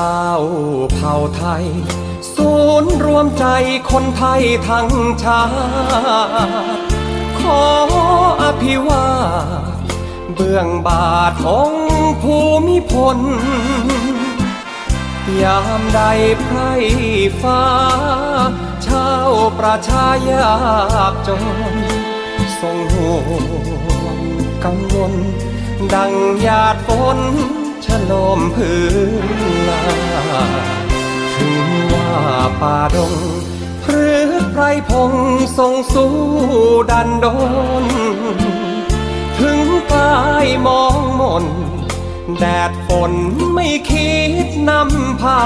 ล้าวเผ่าไทย ศูนย์รวมใจคนไทยทั้งชาติขออภิวาเบื้องบาทองภูมิพล ยามใดไพร่ฟ้า ชาวประชายากจนทรงห่วงกังวลดังหยาดฝน ฉลมพื้นลาถึงว่าป่าดงพรืดไพรพงทรงสู้ดันดน ถึงกายมองมน แดดฝนไม่คิดนำพา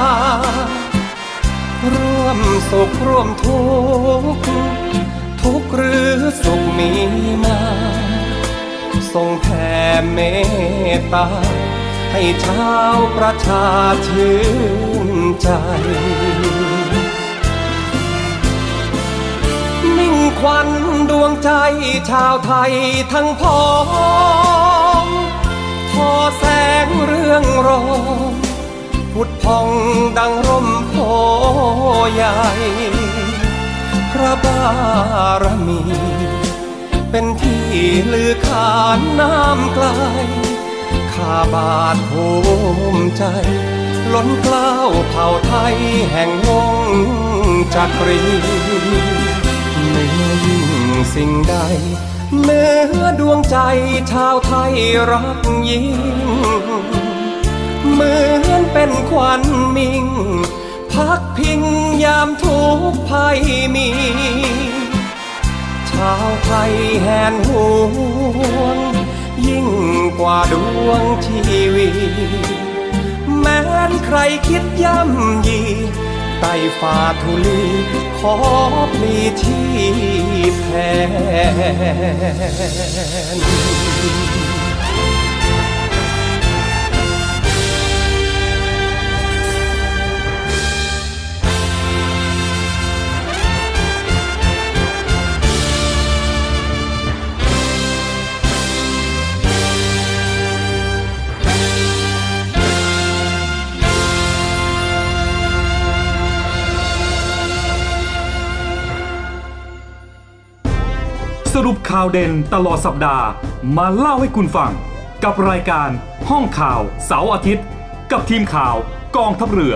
ร่วมสุขร่วมทุกข์ทุกหรือสุขมีมา ทรงแผ่เมตตา ให้ชาวประชาชื่นใจ มิ่งควันดวงใจชาวไทยทั้งพ้องพอแสงเรื่องรองพุดพองดังร่มโพใหญ่ พระบารมี เป็นที่ลือขานน้ำไกล ข้าบาทภูมิใจ ล้นเกล้าวเผ่าไทยแห่งวงจักรีเหนือยิ่งสิ่งใดเหนือดวงใจชาวไทยรักยิ่ง เหมือนเป็นควันมิง พักพิงยามทุกภัยมีชาวไทยแหนหวง ยิ่งกว่าดวงชีวิต แม้นใครคิดย่ำยีไต่ฝ่าทุลีขอพลีที่แทน ข่าวเด่นตลอดสัปดาห์ มาเล่าให้คุณฟัง กับรายการห้องข่าวเสาร์อาทิตย์ กับทีมข่าวกองทัพเรือ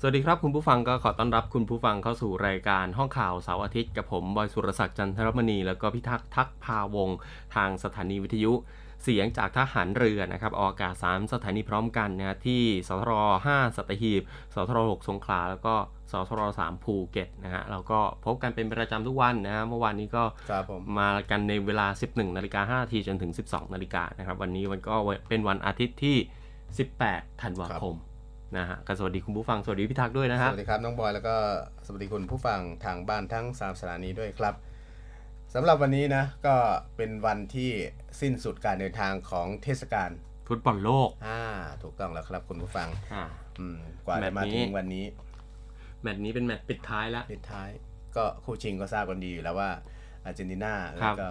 สวัสดีครับคุณผู้ฟังก็ขอต้อนรับคุณผู้ฟังเข้าสู่รายการห้องข่าวเสาร์อาทิตย์กับผมบอยสุรศักดิ์จันทรมณี แล้วก็พิทักษ์ทักษ์พาวงศ์ทางสถานีวิทยุ เสียงจากทหารเรือนะครับออกอากาศ3สถานีพร้อมกันนะฮะที่สทร5สัตหีบสทร6สงขลาแล้วก็สทร3ภูเก็ตนะฮะเราก็พบกันเป็นประจำทุกวันนะฮะเมื่อวานนี้ก็ครับผมมากันในเวลา 11นาฬิกา5นาทีจนถึง 12นาฬิกานะครับวันนี้มันก็เป็นวันอาทิตย์ที่ 18ธันวาคมนะฮะก็สวัสดีคุณผู้ฟัง สวัสดีพี่ทักษ์ด้วยนะสฮะวัสดีครับ น้องบอย แล้วก็สวัสดีคุณผู้ฟังทางบ้านทั้งสามสถานีด้วยครับ สำหรับวันนี้นะก็เป็นวันที่สิ้นสุดการเดินทางของเทศกาลฟุตบอลโลกอ่าถูกต้องแล้วครับคุณผู้ฟังอ่าอืมกว่าจะมาถึงวันนี้ แมตช์นี้ แมตช์นี้เป็นแมตช์ปิดท้ายแล้วปิดท้าย ก็คู่ชิงก็ทราบกันดีอยู่แล้วว่าอาร์เจนตินาครัแล้วก็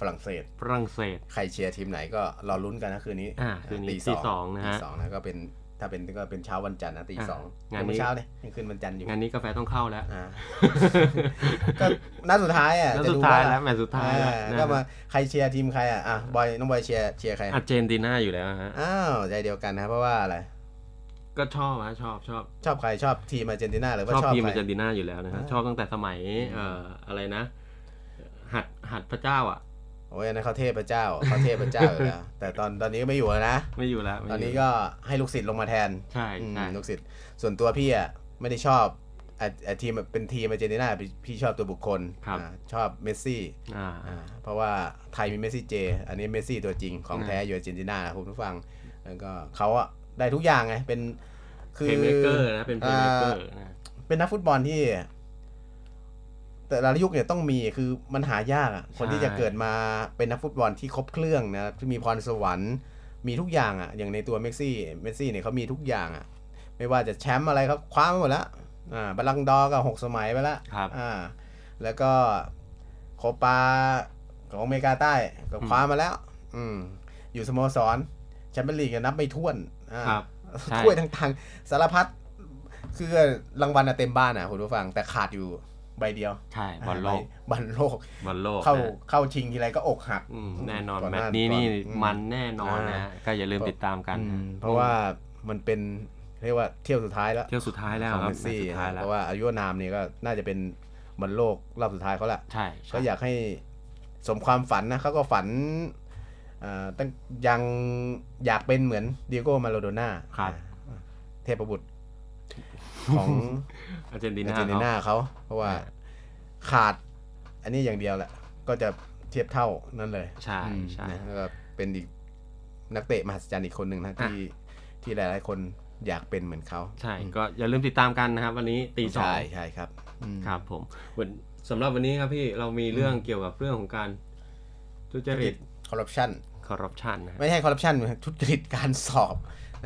ฝรั่งเศส ฝรั่งเศส ใครเชียร์ทีมไหนก็รอลุ้นกันนะคืนนี้อ่าคืนนี้ตีตีสองนะฮะตีสองนะก็เป็น ถ้าเป็นก็เป็นเช้าวันจันทร์นะตีอ่าสองงานนี้ไม่เช้าเนี่ยยังคืนวันจันทร์อยู่งานนี้กาแฟต้องเข้าแล้วอ่าก็นัดสุดท้ายอะนัดจะสุดดูท้ายว่าแล้วแมตช์สุดท้ายแล้วอ่นะก็มาใครเชียร์ทีมใครอะอะบอยน้องบอยเชียร์เชียร์ใครอาร์เจนตินาอยู่แล้วฮะอ้าวใจเดียวกันนะครับเพราะว่าอะไรก็ชอบฮะชอบชอบชอบใครชอบทีมอาร์เจนตินาหรือว่าชอบชอบทีมใครอาร์เจนตินาอยู่แล้วนะฮะอ่าชอบตั้งแต่สมัยเอ่ออะไรนะ หัดหัดพระเจ้าอะโอ้ยอันนั้นเขาเทพเจ้าเขาเทพเจ้าอยู่แล้วแต่ตอนตอนนี้ก็ไม่อยู่แล้วนะไม่อยู่แล้วไม่ตอนยู่นี้ก็ให้ลูกศิษย์ลงมาแทนใช่อืมใช่ลูกศิษย์ส่วนตัวพี่อะไม่ได้ชอบอะอะทีมเป็นทีมอาร์เจนตินาพี่พี่ชอบตัวบุคคลอ่าชอบเมสซี่อ่าอ่าเพราะว่าไทยมีเมสซี่เจ อันนี้เมสซี่ตัวจริงของแท้อยู่อาร์เจนตินานะคุณผู้ฟังแล้วก็เขาอะได้ทุกอย่างไงเป็นคือ playmaker นะเป็น playmaker นะเป็นนักฟุตบอลที่ แต่ละยุคเนี่ยต้องมีคือมันหายากอะคนที่จะเกิดมาเป็นนักฟุตบอลที่ครบเครื่องนะที่มีพรสวรรค์มีทุกอย่างอะอย่างในตัวเมสซี่เมสซี่เนี่ยเขามีทุกอย่างอะไม่ว่าจะแชมป์อะไรเขาคว้ามาหมดแล้วอ่าบอลลังก์ดอร์ก็หกสมัยไปแล้วครับอ่า แล้วก็โคปาของอเมริกาใต้ก็คว้ามาแล้ว อืม อยู่สโมสรแชมเปี้ยนลีกก็นับไม่ถ้วนอ่าครับใช่ถ้วยต่างๆสารพัดคือรางวัลอะเต็มบ้านอะคุณผู้ฟังแต่ขาดอยู่ ใบเดียว ใช่บอลโลกบอลโลกบอลโลกเข้านะเข้าชิงทีไรก็อกหักอืมแน่นอนก่แมหตช์นี้นี่ก่อมันแน่นอนนะอ่าฮะก็อย่าลืมติดตามกันอืมเพราะว่ามันเป็นเรียกว่าเที่ยวสุดท้ายแล้วเที่ยวสุดท้ายแล้วของครับเมสซี่แมตช์สุดท้ายนะแล้วเพวราะว่าอายุอานามเนี่ยก็น่าจะเป็นบอลโลกรอบสุดท้ายเขาละใช่ใช่ก็อยากให้สมความฝันนะเขาก็ฝันเอ่อตั้งยังอยากเป็นเหมือนดิเอโก้มาราโดน่าครับอ่าเทพบุตรของอาร์เจนตินาอาร์เจนติเขา เขาเพราะว่าอ่าขาดอันนี้อย่างเดียวแหละ ก็จะเทียบเท่านั่นเลย ใช่อืมใช่นะแล้วก็เป็นอีกนักเตะมหัศจรรย์อีกคนหนึ่งนะที่ที่หลาย ๆ คนอยากเป็นเหมือนเขาใช่ ก็อย่าลืมติดตามกันนะครับ วันนี้ตีสองใช่ใช่ครับอืมครับผมวันสำหรับวันนี้ครับพี่เรามีเรื่องเกี่ยวกับเรื่องของการทุจริตคอร์รัปชันคอร์รัปชันนะฮะไม่ใช่คอร์รัปชันทุจริตการสอบ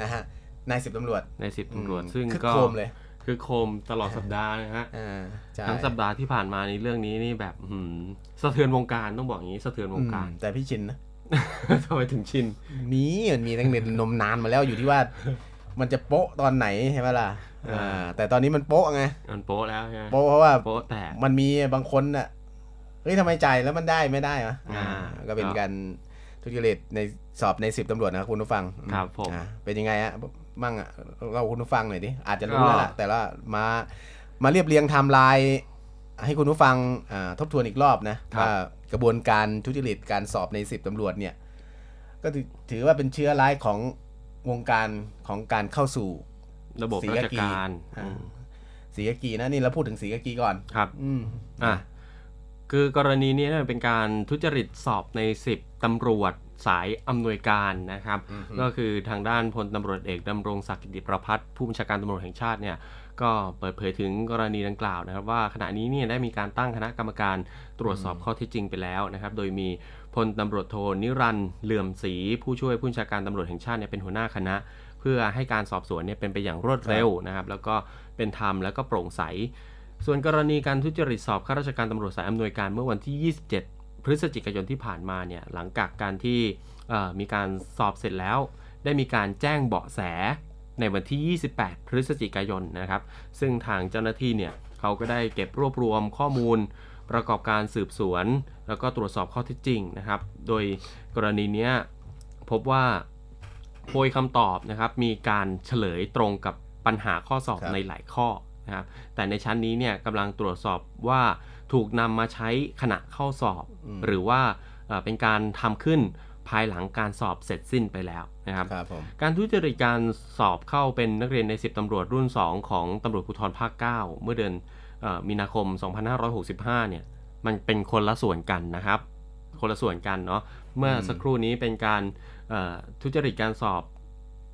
นะฮะนายสิบตำรวจในสิบตำรวจอืมซึ่งคึกก็โคมเลย คือโคมตลอดสัปดาห์นะฮะอ่าใช่ทั้งสัปดาห์ที่ผ่านมาในเรื่องนี้นี่แบบหืมสะเทือนวงการต้องบอกอย่างนี้สะเทือนวอืงมการ แต่พี่ชินนะทำไมถึงชินมีมันมีตั้งแต่นมนานมาแล้วอยู่ที่ว่า มันจะโป๊ะตอนไหนใช่ไหมล่ะอ่าแต่ตอนนี้มันโป๊ะไงมันโป๊ะแล้วใช่ไหมโป๊ะเพราะว่าโป๊ะแตกมันมีบางคนน่ะเฮ้ยทำไมจ่ายแล้วมันได้ไม่ได้วะอ่าก็เป็นการทุจริตในสอบในสิบตำรวจนะครับคุณผู้ฟังครับผมอ่าเป็นยังไงอะ มั่งอะเราคุณผู้ฟังหน่อยดิอาจจะรู้ก็แล้วล่ะแต่ว่ามามาเรียบเรียงไทม์ไลน์ให้คุณผู้ฟังอ่าทบทวนอีกรอบนะว่ากระบวนการทุจริตการสอบในสิบตำรวจเนี่ย ก็ถือถือว่าเป็นเชื้อร้ายของวงการของการเข้าสู่ระบบศรีราชกากีการอ่าอืมสีกากีนะนี่เราพูดถึงสีกากีก่อนครับ อืมอะคือกรณีนี้เนี่ยเป็นการทุจริตสอบใน10ตำรวจ สายอำนวยการนะครับ ก็คือทางด้านพลตำรวจเอกดำรงศักดิ์กิติประพัฒน์ผู้บัญชาการตำรวจแห่งชาติเนี่ยก็เปิดเผยถึงกรณีดังกล่าวนะครับ ว่าขณะนี้เนี่ยได้มีการตั้งคณะกรรมการตรวจสอบข้อเท็จจริงไปแล้วนะครับ โดยมีพลตำรวจโทนิรันดร์เหลื่อมศรีผู้ช่วยผู้บัญชาการตำรวจแห่งชาติเนี่ยเป็นหัวหน้าคณะ เพื่อให้การสอบสวนเนี่ยเป็นไปอย่างรวดเร็วนะครับ แล้วก็เป็นธรรมแล้วก็โปร่งใส ส่วนกรณีการทุจริตสอบข้าราชการตำรวจสายอำนวยการเมื่อวันที่ 27 พฤศจิกายนที่ผ่านมาเนี่ยหลังจากการที่เอ่อมีการสอบเสร็จแล้ว ได้มีการแจ้งเบาะแสในวันที่ 28 พฤศจิกายนนะครับ ซึ่งทางเจ้าหน้าที่เนี่ยเขาก็ได้เก็บรวบรวมข้อมูลประกอบการสืบสวน แล้วก็ตรวจสอบข้อเท็จจริงนะครับ โดยกรณีเนี้ยพบว่าโพยคำตอบนะครับมีการเฉลยตรงกับปัญหาข้อสอบครับในหลายข้อนะครับแต่ในชั้นนี้เนี่ยกำลังตรวจสอบว่า ถูกนำมาใช้ขณะเข้าสอบ หรือว่าเอ่อเป็นการทำขึ้นภายหลังการสอบเสร็จสิ้นไปแล้วนะครับครับผมการทุจริตการสอบเข้าเป็นนักเรียนใน 10ตำรวจรุ่น 2 ของตำรวจภูธรภาค 9 เมื่อเดือนเออมีนาคม 2565 เนี่ย มันเป็นคนละส่วนกันนะครับ คนละส่วนกันเนาะ เมื่อสักครู่นี้เป็นการเอ่อทุจริตการสอบ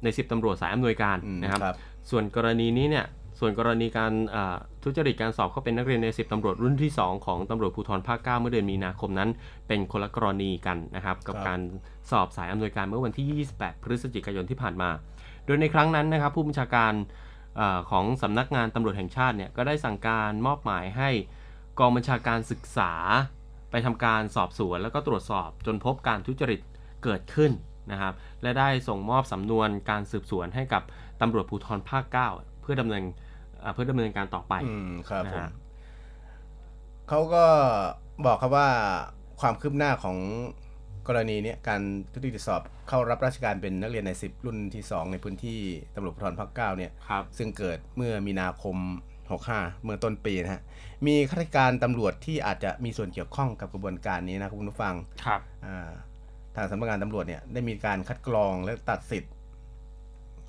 ใน 10ตำรวจสายอำนวยการอืมนะครับครับส่วนกรณีนี้เนี่ย ส่วนกรณีการเอ่อทุจริตการสอบเข้าเป็นนักเรียนใน 10ตำรวจรุ่นที่ 2 ของตำรวจภูธรภาค 9 เมื่อเดือนมีนาคมนั้น เป็นคนละกรณีกันนะครับกับครับการสอบสายอำนวยการเมื่อวันที่ 28 พฤศจิกายนที่ผ่านมา โดยในครั้งนั้นนะครับผู้บัญชาการเออของสำนักงานตำรวจแห่งชาติเนี่ยก็ได้สั่งการมอบหมายให้กองบัญชาการศึกษา ไปทำการสอบสวน แล้วก็ตรวจสอบจนพบการทุจริตเกิดขึ้นนะครับและได้ส่งมอบสำนวนการสืบสวนให้กับตำรวจภูธรภาค 9 เพื่อดำเนิน เอ่อเพื่อดำเนินการต่อไปอืมครับนะผมฮะเขาก็บอกครับว่าความคืบหน้าของกรณีเนี้ยการทุจริตสอบเข้ารับราชการเป็นนักเรียนใน 10 รุ่นที่ 2 ในพื้นที่ตำรวจภูธรภาค9เนี่ยครับซึ่งเกิดเมื่อมีนาคม 65 เมื่อต้นปีนะฮะมีข้าราชการตำรวจที่อาจจะมีส่วนเกี่ยวข้องกับกระบวนการนี้นะครับคุณผู้ฟังครับอ่าทางสำนักงานตำรวจเนี่ยได้มีการคัดกรองและตัดสิทธิ์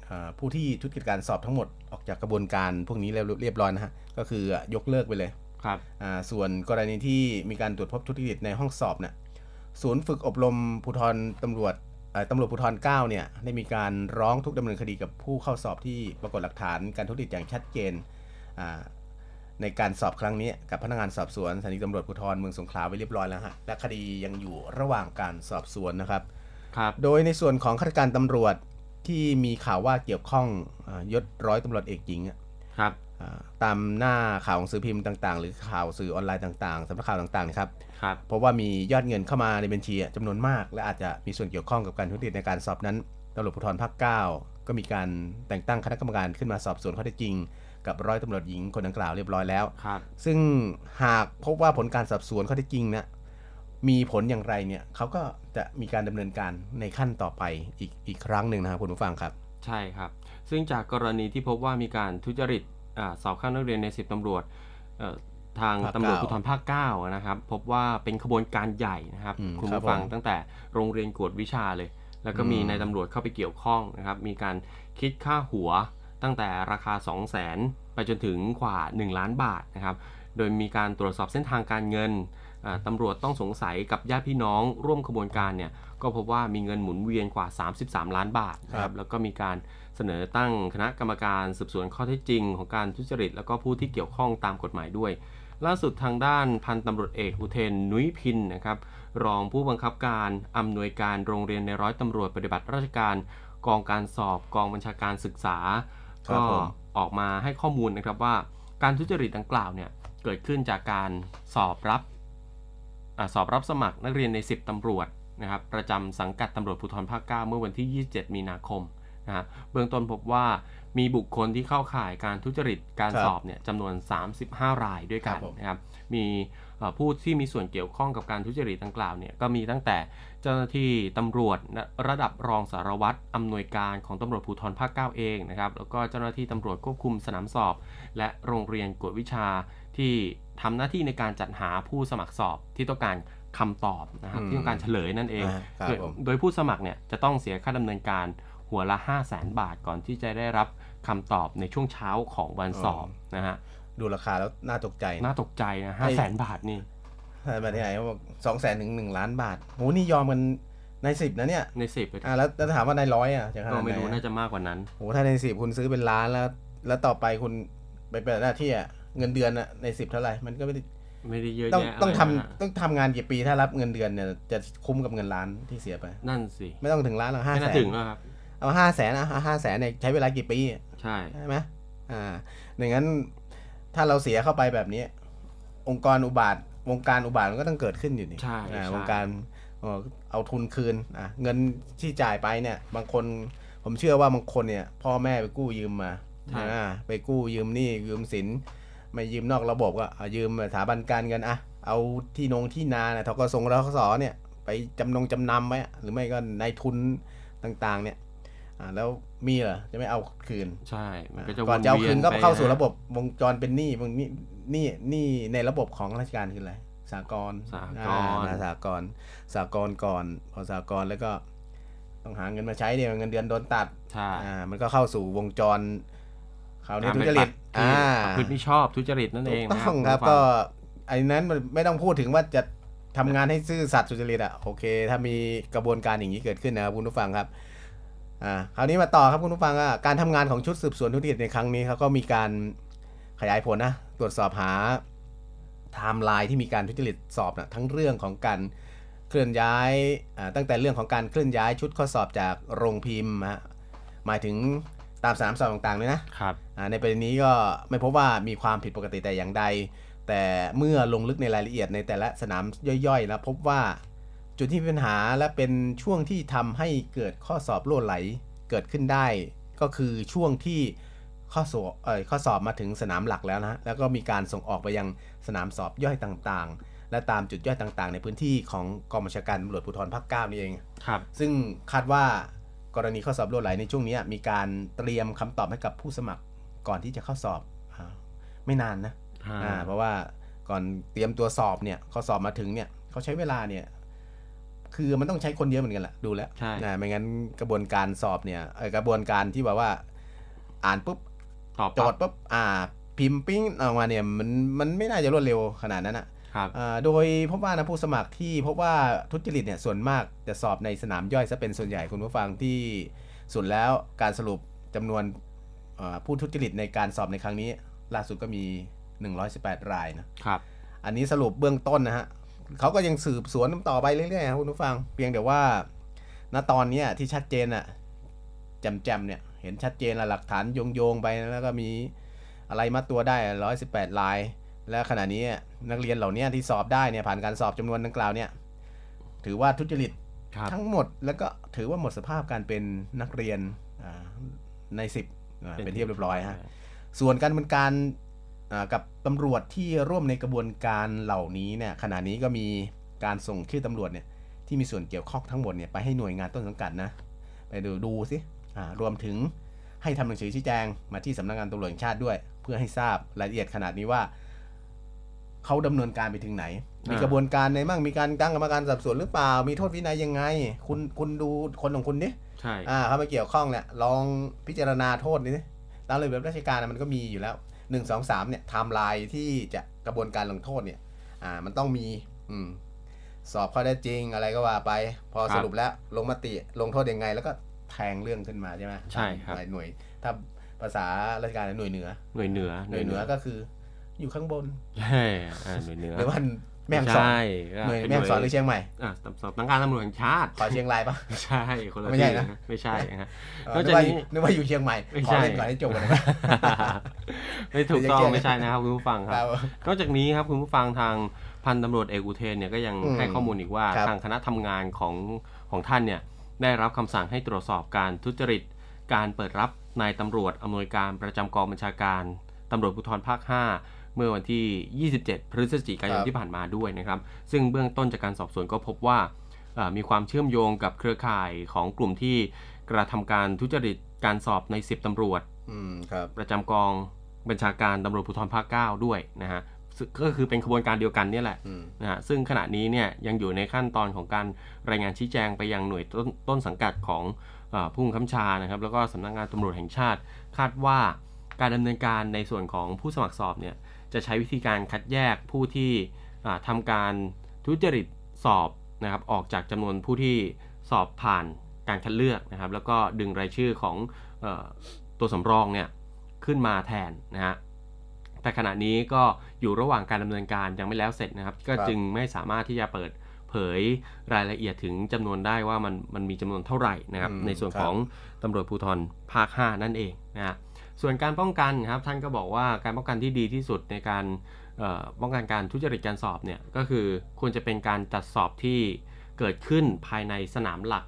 อ่าผู้ที่ทุจริตการสอบทั้งหมด ออกจากกระบวนการพวกนี้แล้วเรียบร้อยนะฮะ ก็คือยกเลิกไปเลยครับอ่าส่วนกรณีที่มีการตรวจพบทุจริตในห้องสอบเนี่ยศูนย์ฝึกอบรมภูธรตำรวจเอ่อตำรวจภูธร9เนี่ยได้มีการร้องทุกข์ดำเนินคดีกับผู้เข้าสอบที่ปรากฏหลักฐานการทุจริตอย่างชัดเจนอ่าในการสอบครั้งนี้กับพนักงานสอบสวนสถานีตำรวจภูธรเมืองสงขลาไว้เรียบร้อยแล้วฮะและคดียังอยู่ระหว่างการสอบสวนนะครับครับ โดยในส่วนของข้าราชการตำรวจ ที่มีข่าวว่าเกี่ยวข้องอายศร้อยตำรวจเอกหญิงอะครับอ่าตามหน้าข่าวของสื่อพิมพ์ต่างๆ หรือข่าวสื่อออนไลน์ต่างๆสำนักข่าวต่างๆนะครับครับ เพราะว่ามียอดเงินเข้ามาในบัญชีอะจำนวนมาก และอาจจะมีส่วนเกี่ยวข้องกับการทุจริตในการสอบนั้นตำรวจภูธรภาค9ก็มีการแต่งตั้งคณะกรรมการขึ้นมาสอบสวนข้อเท็จจริง กับร้อยตำรวจหญิงคนดังกล่าวเรียบร้อยแล้วครับซึ่งหากพบว่าผลการสอบสวนข้อเท็จจริงนะมีผลอย่างไรเนี่ยเขาก็ จะมีการดำเนินการในขั้นต่อไปอีกอีกครั้งหนึ่งนะครับคุณผู้ฟังครับ ใช่ครับ ซึ่งจากกรณีที่พบว่ามีการทุจริตอาสอบเข้านักเรียนในสิบตำรวจเอ่อทางภาคตำรวจเก้าภูธรภาคเก้านะครับ พบว่าเป็นขบวนการใหญ่นะครับอืมคุณครับผู้ฟังผมตั้งแต่โรงเรียนกวดวิชาเลย แล้วก็มีอืมนายตำรวจเข้าไปเกี่ยวข้องนะครับ มีการคิดค่าหัวตั้งแต่ราคา 2 0 0 0 0 0 ไปจนถึงกว่า 1 ล้านบาทนะครับ โดยมีการตรวจสอบเส้นทางการเงินอ่า ตำรวจต้องสงสัยกับญาติพี่น้องร่วมขบวนการเนี่ยก็พบว่ามีเงินหมุนเวียนกว่า 33 ล้านบาทนะคครัรับบแล้วก็มีการเสนอตั้งคณะกรรมการสืบสวนข้อเท็จจริง ของการทุจริต แล้วก็ผู้ที่เกี่ยวข้องตามกฎหมายด้วย ล่าสุดทางด้านพันตำรวจเอกอุเทนนุ้ยพินนะครับรองผู้บังคับการอำนวยการโรงเรียนในร้อยตำรวจปฏิบัติราชการ กองการสอบกองบัญชาการศึกษาครัก็บผมออกมาให้ข้อมูลนะครับว่าการทุจริตดังกล่าวเนี่ยเกิดขึ้นจากการสอบรับอา สอบรับสมัครนักเรียนใน 10 ตำรวจนะครับประจำสังกัดตำรวจภูธรภาค 9 เมื่อวันที่ 27 มีนาคมนะฮะเบื้องต้นพบว่ามีบุคคลที่เข้าข่ายการทุจริตการรสอบเนี่ยจำนวน 35 รายด้วยกันนะครับมีผู้ที่มีส่วนเกี่ยวข้องกับการทุจริตดังกล่าวเนี่ยก็มีตั้งแต่เจ้าหน้าที่ตำรวจระดับรองสารวัตรอำนวยการของตำรวจภูธรภาค 9 เองนะครับแล้วก็เจ้าหน้าที่ตำรวจควบคุมสนามสอบ และโรงเรียนกวดวิชาที่ ทำหน้าที่ในการจัดหาผู้สมัครสอบที่ต้องการคำตอบนะครับอืมที่ต้องการเฉลยนั่นเองอ่าครับโดยผมโดยผู้สมัครเนี่ยจะต้องเสียค่าดำเนินการหัวละ 5 0 0แสนบาทก่อนที่จะได้รับคำตอบในช่วงเช้าของวันสอบนะฮะดูราคาแล้วน่าตกใจ น่าตกใจนะห้าแสนบาทนี่มาที่ไหนเขาบอกสองแสนถึงหนึ่งล้านบาทโหนี่ยอมกันในสิบนะเนี่ย ในสิบอ่าแล้วแล้วถามว่าในร้อยอะจะขก็นาดไหไม่รู้นน่าจะมากกว่านั้นโหถ้าในสิบคุณซื้อเป็นล้านแล้ว แล้วต่อไปคุณไปเป็นหน้าที่อะ เงินเดือนอะในสิบเท่าไหร่มันก็ไม่ได้ไม่ได้เยอะต้องแยะต้องะไรทำนะต้องทำงานกี่ปีถ้ารับเงินเดือนเนี่ยจะคุ้มกับเงินล้านที่เสียไป นั่นสิไม่ต้องถึงล้านหรอกห้าไม่แสน่านถึงแล้วครับเอาห้าแสนอะห้าแสนเนี่ยใช้เวลากี่ปีใช่ใช่ไหมอ่าดังนั้นถ้าเราเสียเข้าไปแบบนี้ องค์กรอุบาทวงการอุบาทมันก็ต้องเกิดขึ้นอยู่นี่ใช่อ่าใช่ วงการเอ่อเอาทุนคืนอะเงินที่จ่ายไปเนี่ย บางคนผมเชื่อว่าบางคนเนี่ย พ่อแม่ไปกู้ยืมมาอ่าไปกู้ยืมหนี่ยืมสิน ไม่ยืมนอกระบบก็เอายืมสถาบันการเงินอะเอาที่นงที่นาเนี่ยทกสงรสเนี่ยไปจำนงจำนำไว้อะหรือไม่ก็นายทุนต่างๆ เนี่ยอ่าแล้วมีเหรอจะไม่เอาคืนใช่มันก็จะก่อนจะเอาคืนก็ววียเข้าสู่ไระบบวงจรเป็นหนี้วงนี้หนี้หนี้ในระบบของราชการคืออะไรสากลสหกรณ์อ่าสากลสากลก่อน พอสากลแล้วก็ต้องหาเงินมาใช้เดียวเงินเดือนโดนตัดใช่อ่ามันก็เข้าสู่วงจร คราวนี้การทุไปจริตที่อ่าประพฤติมิชอบทุจริตนั่นเองถูกนะต้องครับณผู้ฟัก็อันนั้นมันไม่ต้องพูดถึงว่าจะทำงานให้ซื่อสัตย์สุจริตอะโอเค ถ้ามีกระบวนการอย่างนี้เกิดขึ้นนะครับคุณผู้ฟังครับอ่าคราวนี้มาต่อครับคุณผู้ฟังอะการทำงานของชุดสืบสวนทุจริตในครั้งนี้เขาก็มีการขยายผลนะตรวจสอบหาไทม์ไลน์ที่มีการทุจริตสอบนะทั้งเรื่องของการเคลื่อนย้ายอ่าตั้งแต่เรื่องของการเคลื่อนย้ายชุดข้อสอบจากโรงพิมพ์ฮะหมายถึงตามสนามสอบต่างๆเลยนะครับอ่าในประเด็นนี้ก็ไม่พบว่ามีความผิดปกติแต่อย่างใด แต่เมื่อลงลึกในรายละเอียดในแต่ละสนามย่อยๆ แล้วพบว่าจุดที่มีปัญหาและเป็นช่วงที่ทำให้เกิดข้อสอบล่วไหลเกิดขึ้นได้ ก็คือช่วงที่ข้อสอบเอ่อข้อสอบมาถึงสนามหลักแล้วนะแล้วก็มีการส่งออกไปยังสนามสอบย่อยต่างๆ และตามจุดย่อยต่างๆ ในพื้นที่ของกองบัญชาการตำรวจภูธรภาคเก้านี่เองครับ ซึ่งคาดว่า กรณีข้อสอบล่วไหลในช่วงนี้มีการเตรียมคำตอบให้กับผู้สมัครก่อนที่จะเข้าสอบอาไม่นานนะอ่าเพราะว่าก่อนเตรียมตัวสอบเนี่ยข้อสอบมาถึงเนี่ยเขาใช้เวลาเนี่ยคือมันต้องใช้คนเยอะเหมือนกันแหละดูแล้วใช่นะไม่งั้นกระบวนการสอบเนี่ยเอ่อกระบวนการที่แบบว่า อ่านปุ๊บตอบโจทย์ปุ๊บอ่า พิมพ์ปิ้งออกมาเนี่ยมันมันไม่น่าจะรวดเร็วขนาดนั้นอะครับอ่า โดยพบว่านะผู้สมัครที่พบว่าทุจริตเนี่ยส่วนมากจะสอบในสนามย่อยซะเป็นส่วนใหญ่คุณผู้ฟังที่สุดแล้วการสรุปจำนวนอ่าผู้ทุจริตในการสอบในครั้งนี้ ล่าสุดก็มี 118 รายนะครับอันนี้สรุปเบื้องต้นนะฮะเขาก็ยังสืบสวนต่อไปเรื่อยๆครับคุณผู้ฟังเพียงแต่ว่าณตอนเนี้ยที่ชัดเจนอะแจมๆเนี่ยเห็นชัดเจนละหลักฐานโยงๆไปแล้วก็มีอะไรมัดตัวได้ร้อยสิบแปดลาย และขณะนี้นักเรียนเหล่านี้ที่สอบได้เนี่ยผ่านการสอบจำนวนดังกล่าวเนี่ยถือว่าทุจริตครับทั้งหมดแล้วก็ถือว่าหมดสภาพการเป็นนักเรียนอ่าในสิบอ่าเป็นที่เรียบร้อยฮะส่วนการดำเนินการอ่ากับตำรวจที่ร่วมในกระบวนการเหล่านี้เนี่ยขณะนี้ก็มีการส่งชื่อตำรวจเนี่ยที่มีส่วนเกี่ยวข้องทั้งหมดเนี่ยไปให้หน่วยงานต้นสังกัดนะไปดูดูสิอ่ารวมถึงให้ทำหนังสือชี้แจงมาที่สำนักงานตำรวจแห่งชาติด้วย เพื่อให้ทราบรายละเอียดขนาดนี้ว่า เขาดำเนินการไปถึงไหน มีอ่ากระบวนการในมั่งมีการตั้งกรรมการสอบสวนหรือเปล่า มีโทษวินัยยังไง คุณคุณดูคนของคุณดิใช่อ่าเข้ามาเกี่ยวข้องเนี่ยลองพิจารณาโทษนี่ตามระเบียบราชการน่ะมันก็มีอยู่แล้วหนึ่งสองสามเนี่ยไทม์ไลน์ที่จะกระบวนการลงโทษเนี่ยอ่ามันต้องมีอืมสอบข้อเท็จจริงอะไรก็ว่าไป พอสรุปแล้วลงมติลงโทษยังไง แล้วก็แทงเรื่องขึ้นมาใช่ไหมใช่ครับหน่วยถ้าภาษาราชการหน่วยเหนือ หน่วยเหนือหน่วยเหนือก็คือ อยู่ข้างบนใช่อ่าหน่วยเหนือหรือว่าแม่ฮ่องสอนใช่ก็หน่วยเป็นแม่ฮ่องสอนหรือเชียงใหม่อ่าสำนักงานตำรวจแห่งชาติขอเชียงรายปะไม่ใช่คนละไม่ใช่ที่นะไม่ใช่ฮะเออนอกนึจากกว่านี้นึกว่าอยู่เชียงใหม่ไม่ขอใช่เล่นก่อนให้จบก่อนได้ไหมไม่ถูกต้องเดี๋ยวจะไม่ใช่นะครับคุณผู้ฟังคครัรับบนอกจากนี้ครับคุณผู้ฟังทางพันตำรวจเอกอุเทนเนี่ยก็ยังอืมให้ข้อมูลอีกว่าครับทางคณะทำงานของของท่านเนี่ยได้รับคำสั่งให้ตรวจสอบการทุจริต การเปิดรับนายตำรวจอำนวยการประจำกองบัญชาการตำรวจภูธรภาค 5 เมื่อวันที่ 27 พฤศจิกายนที่ผ่านมาด้วยนะครับ ซึ่งเบื้องต้นจากการสอบสวนก็พบว่าเอ่อมีความเชื่อมโยงกับเครือข่ายของกลุ่มที่กระทำการทุจริตการสอบใน 10ตำรวจอืมครับประจำกองบัญชาการตำรวจภูธรภาค 9 ด้วยนะฮะซึ่งก็คือเป็นขบวนการเดียวกันเนี่ยแหละอืมนะฮะซึ่งขณะนี้เนี่ยยังอยู่ในขั้นตอนของการรายงานชี้แจงไปยังหน่วยต้นต้นสังกัดของเออผู้บังคับบัญชานะครับ แล้วก็สำนักงานตำรวจแห่งชาติ คาดว่าการดำเนินการในส่วนของผู้สมัครสอบเนี่ย จะใช้วิธีการคัดแยกผู้ที่อ่าทำการทุจริตสอบนะครับออกจากจำนวนผู้ที่สอบผ่านการคัดเลือกนะครับ แล้วก็ดึงรายชื่อของเออตัวสำรองเนี่ยขึ้นมาแทนนะฮะแต่ขณะนี้ก็อยู่ระหว่างการดำเนินการยังไม่แล้วเสร็จนะครับ ก็ครับจึงไม่สามารถที่จะเปิดเผยรายละเอียดถึงจำนวนได้ว่ามันมันมีจำนวนเท่าไหร่นะครับอืมในส่วนครับของตำรวจภูธรภาค 5 นั่นเองนะฮะ ส่วนการป้องกันครับท่านก็บอกว่าการป้องกันที่ดีที่สุดในการเอ่อป้องกันการทุจริตการสอบเนี่ยก็คือควรจะเป็นการจัดสอบที่เกิดขึ้นภายในสนามหลัก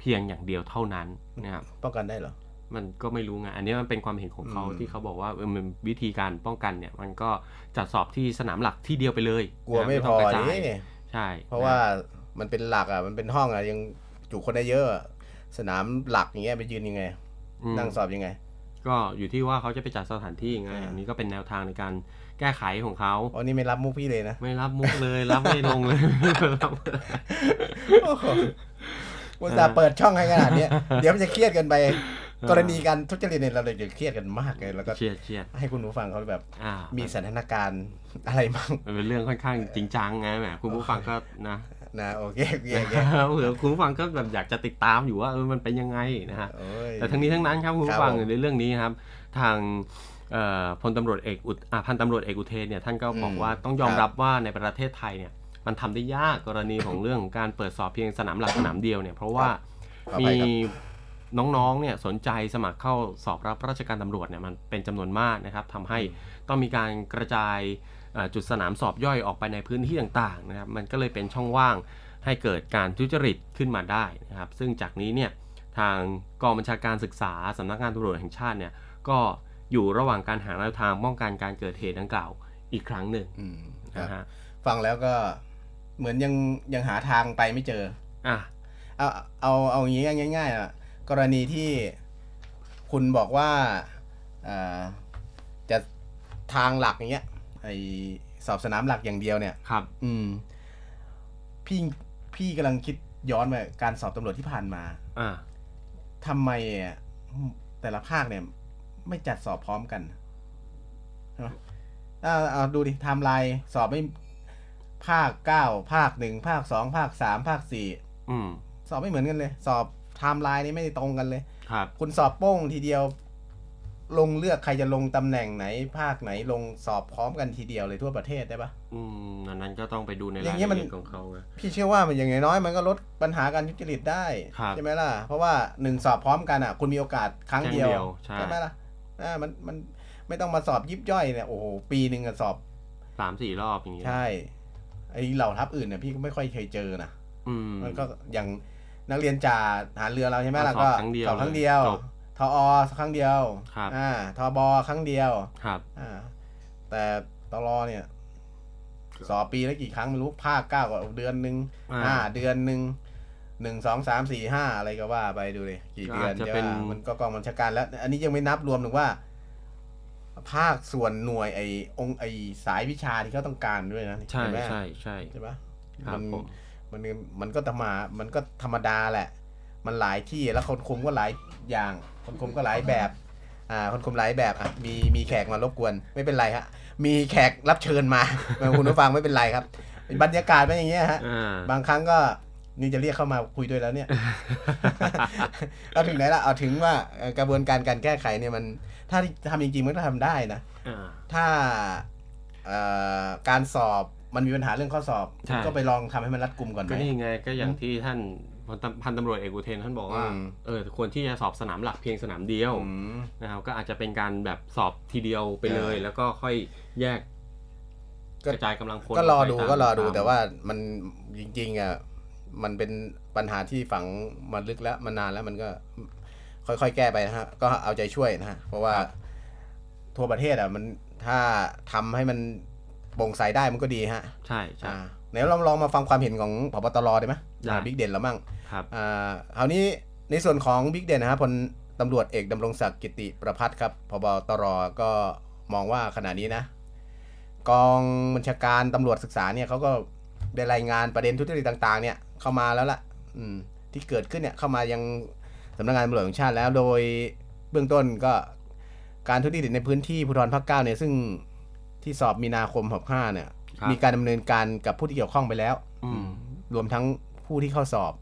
เพียงอย่างเดียวเท่านั้นนะครับป้องกันได้เหรอมันก็ไม่รู้ไงอันนี้มันเป็นความเห็นของเขาอืมที่เขาบอกว่าเออมันวิธีการป้องกันเนี่ยมันก็จัดสอบที่สนามหลักที่เดียวไปเลย กลัวนะไม่ต้พงอกระจายนี่ใช่ เพราะว่ามันเป็นหลักอะมันเป็นห้องอะยังจุคนได้เยอะอะสนามหลักอย่างเงี้ยไปยืนยังไงอืมนั่งสอบยังไง ก็อยู่ที่ว่าเขาจะไปจัดสถานที่ยังไงอ่าอันนี้ก็เป็นแนวทางในการแก้ไขของเขาอ๋อนี่ไม่รับมุกพี่เลยนะ ไม่รับมุกเลย รับไม่ลงเลยรับโอ้โหอุตส่าห์เปิดช่องให้ขนาดเนี้ยเดี๋ยวมันจะเครียดกันไป กรณีการทุจริตเนี่ยเราเลยจะเครียดกันมากเลยแล้วก็เชียดเชียดให้คุณผู้ฟังเขาแบบอ่ามีสถานการณ์อะไรบ้างมันเป็นเรื่องค่อนข้างจริงจังไงแหมคุณผู้ฟังก็นะ นะโอเคโอเคโอเคเผื่อคุณผู้ฟังก็แบบอยากจะติดตามอยู่ว่าเออมันเป็นยังไงนะฮะโอ้ยแต่ทั้งนี้ทั้งนั้นครับคุณครับผู้ฟังผมในเรื่องนี้ครับ ทางเอ่อพลตำรวจเอกอุดอ่าพันตำรวจเอกอุเทนเนี่ยท่านก็บอกอืมว่าต้องยอมครับรับว่าในประเทศไทยเนี่ยมันทำได้ยากกรณีของเรื่องของการเปิดสอบเพียงสนามหลักสนามเดียวเนี่ยเพราะว่าขอมีไปครับน้องๆเนี่ยสนใจสมัครเข้าสอบรับราชการตำรวจเนี่ยมันเป็นจำนวนมากนะครับทำให้ต้องมีการกระจายเอ่อ จุดสนามสอบย่อยออกไปในพื้นที่ต่างๆนะครับมันก็เลยเป็นช่องว่างให้เกิดการทุจริตขึ้นมาได้นะครับ ซึ่งจากนี้เนี่ยทางกองบัญชาการศึกษาสำนักงานตำรวจแห่งชาติเนี่ยก็อยู่ระหว่างการหาแนวทางป้องกันการเกิดเหตุดังกล่าวอีกครั้งหนึ่งอืมครับนะฮะฟังแล้วก็เหมือนยังยังหาทางไปไม่เจออะเอาเอาเอาอย่างงี้ง่ายๆอะกรณีที่คุณบอกว่าอ่าจะทางหลักอย่างเงี้ย ไอสอบสนามหลักอย่างเดียวเนี่ย ครับ อืม พี่พี่กำลังคิดย้อนไปการสอบตำรวจที่ผ่านมาอะทำไมอะแต่ละภาคเนี่ย ไม่จัดสอบพร้อมกันใช่ไหมเอาเอาดูดิไทม์ไลน์สอบไม่ภาคเก้าภาคหนึ่งภาคสองภาคสามภาคสี่อืม สอบไม่เหมือนกันเลย สอบไทม์ไลน์นี่ไม่ได้ตรงกันเลย ครับ คุณสอบโป้งทีเดียว ลงเลือกใครจะลงตำแหน่งไหน ภาคไหนลงสอบพร้อมกันทีเดียวเลยทั่วประเทศได้ปะอือืมอันนั้นก็ต้องไปดูในรายละเอียดของเขาไงอย่างเงี้ยมันพี่เชื่อว่ามันอย่างน้อยมันก็ลดปัญหาการทุจริตได้ครับใช่ไหมล่ะ เพราะว่าหนึ่งสอบพร้อมกันอะ คุณมีโอกาสครั้งเดียวครั้งเดียวใช่ไหมล่ะอ่ามันมันไม่ต้องมาสอบยิบย่อยเนี่ยโอ้โหปีหนึ่งอะสอบสามสี่รอบอย่างเงี้ยใช่ไอเหล่าทัพอื่นเนี่ยพี่ก็ไม่ค่อยเคยเจอนะอืมมันก็อย่างนักเรียนจ่าทหารเรือเราใช่ไหมก็ล่ะสอบก็ครั้งเดียวสอบครั้งเดียวจบท ออครั้งเดียวครับอ่าทบครั้งเดียวครับอ่าแต่ตลอเนี่ยสอบปีละกี่ครั้งไม่รู้ภาคเก้าก็เดือนหนึ่งอ่าห้าเดือนหนึ่งหนึ่งสองสามสี่ห้าอะไรก็ว่าไปดูเลยกี่เดือนก็อาจจะใช่เป็นปะมันก็กองบัญชาการแล้ว อันนี้ยังไม่นับรวมถึงว่า ภาคส่วนหน่วยไอองค์ไอสายวิชาที่เขาต้องการด้วยนะใช่เห็นไหมใช่ใช่ใช่ปะครับมันผมมันมันก็ธรรมามันก็ธรรมดาแหละ มันหลายที่แล้วคนคุมก็หลาย อย่างคนคุมก็หลายแบบอ่าคนคุมหลายแบบอะมีมีแขกมารบกวนไม่เป็นไรฮะมีแขกรับเชิญมา คุณผู้ฟังไม่เป็นไรครับบรรยากาศเป็นอย่างเงี้ยฮะอ่าบางครั้งก็นี่จะเรียกเข้ามาคุยด้วยแล้วเนี่ยเอาถึงไหนละเอาถึงว่าเอ่อกระบวนการการแก้ไขเนี่ยมันถ้าทำจริงๆมันก็ทำได้นะอ่าถ้าเอ่อการสอบมันมีปัญหาเรื่องข้อสอบใช่ก็ไปลองทำให้มันรัดกุมก่อนไหก็มนี่ไงก็อย่างที่ท่าน พันตพันตำรวจเอกอุเทนท่านบอกว่าอืม เออควรที่จะสอบสนามหลักเพียงสนามเดียวอืม นะครับก็อาจจะเป็นการแบบสอบทีเดียวไปเลย เออ แล้วก็ค่อยแยกก็กระจายกำลังพลก็รอดูไปามก็รอดูตมแต่ว่ามันจริงๆอะมันเป็นปัญหาที่ฝังมาลึกแล้วมานานแล้วมันก็ค่อยๆแก้ไปนะฮะก็เอาใจช่วยนะฮะเพราะว่าทั่วประเทศอะมันถ้าทำให้มันโปร่งใสได้มันก็ดีฮะใช่ใช่ อ่า ไหนลองลองมาฟังความเห็นของพบตรได้ไหมได้บิ๊กเด่นแล้วมั่งครับอ่าคราวนี้ในส่วนของบิ๊กเด่นนะฮะพลตำรวจเอกดำรงศักดิ์กิติประพัฒน์ครับพบตรก็มองว่าขณะนี้นะ กองบัญชาการตำรวจศึกษาเนี่ยเขาก็ได้รายงานประเด็นทุจริตต่าง ๆ เนี่ยเข้ามาแล้วล่ะอืมที่เกิดขึ้นเนี่ยเข้ามายังสำนักงานตำรวจแห่งชาติแล้ว โดยเบื้องต้นก็การทุจริตในพื้นที่ภูธรภาคเก้าเนี่ยซึ่งที่สอบมีนาคม65เนี่ยครับ มีการดำเนินการกับผู้ที่เกี่ยวข้องไปแล้ว อืม รวมทั้งผู้ที่เข้าสอบ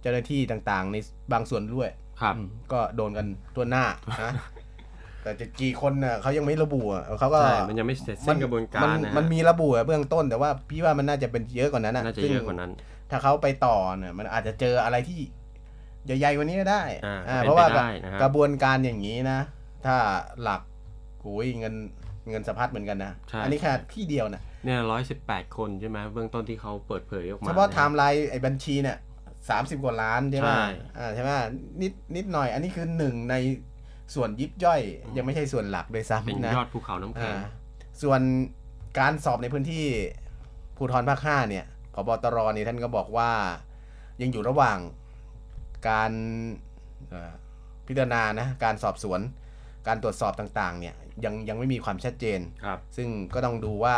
เจ้าหน้าที่ต่างๆ ในบางส่วนด้วยครับ อืมก็โดนกันตัวหน้านะแต่จะกี่คนน่ะเขายังไม่ระบุอะเขาก็ใช่ มันยังไม่เสร็จสิ้นกระบวนการมันนะฮะมันมีระบุอะเบื้องต้นแต่ว่าพี่ว่ามันน่าจะเป็นเยอะกว่านั้นน่าจะซึ่ง เยอะกว่านั้น ถ้าเขาไปต่อเนี่ยมันอาจจะเจออะไรที่ใหญ่ๆกว่านี้ก็ได้อ่าอ่าเป็นเพราะว่าไปได้นะครับกระบวนการอย่างนี้นะ ถ้าหลักกุยเงินเงินสะพัดเหมือนกันนะ ใช่ อันี้แค่ที่เดียวนะเนี่ยร้อยสิบแปดคนใช่ไหมเบื้องต้นที่เขาเปิดเผยออกมาเฉพาะไทนี่ยม์ไลน์ไอ้บัญชีเนี่ยสามสิบกว่าล้านใช่ไหมใช่อ่าใช่ไหมนิดนิดหน่อย อันนี้คือหนึ่งในส่วนยิบย่อย ยังไม่ใช่ส่วนหลักด้วยเป็นซ้ำนะยอดภูเขาน้ำแข็อ่างส่วนการสอบในพื้นที่ภูธรภาคห้าเนี่ยพบตรเนี่ยท่านก็บอกว่า ยังอยู่ระหว่างการเอ่อพิจารณานะการสอบสวน การตรวจสอบต่างๆ เนี่ยยังยังไม่มีความชัดเจนครับซึ่งก็ต้องดูว่า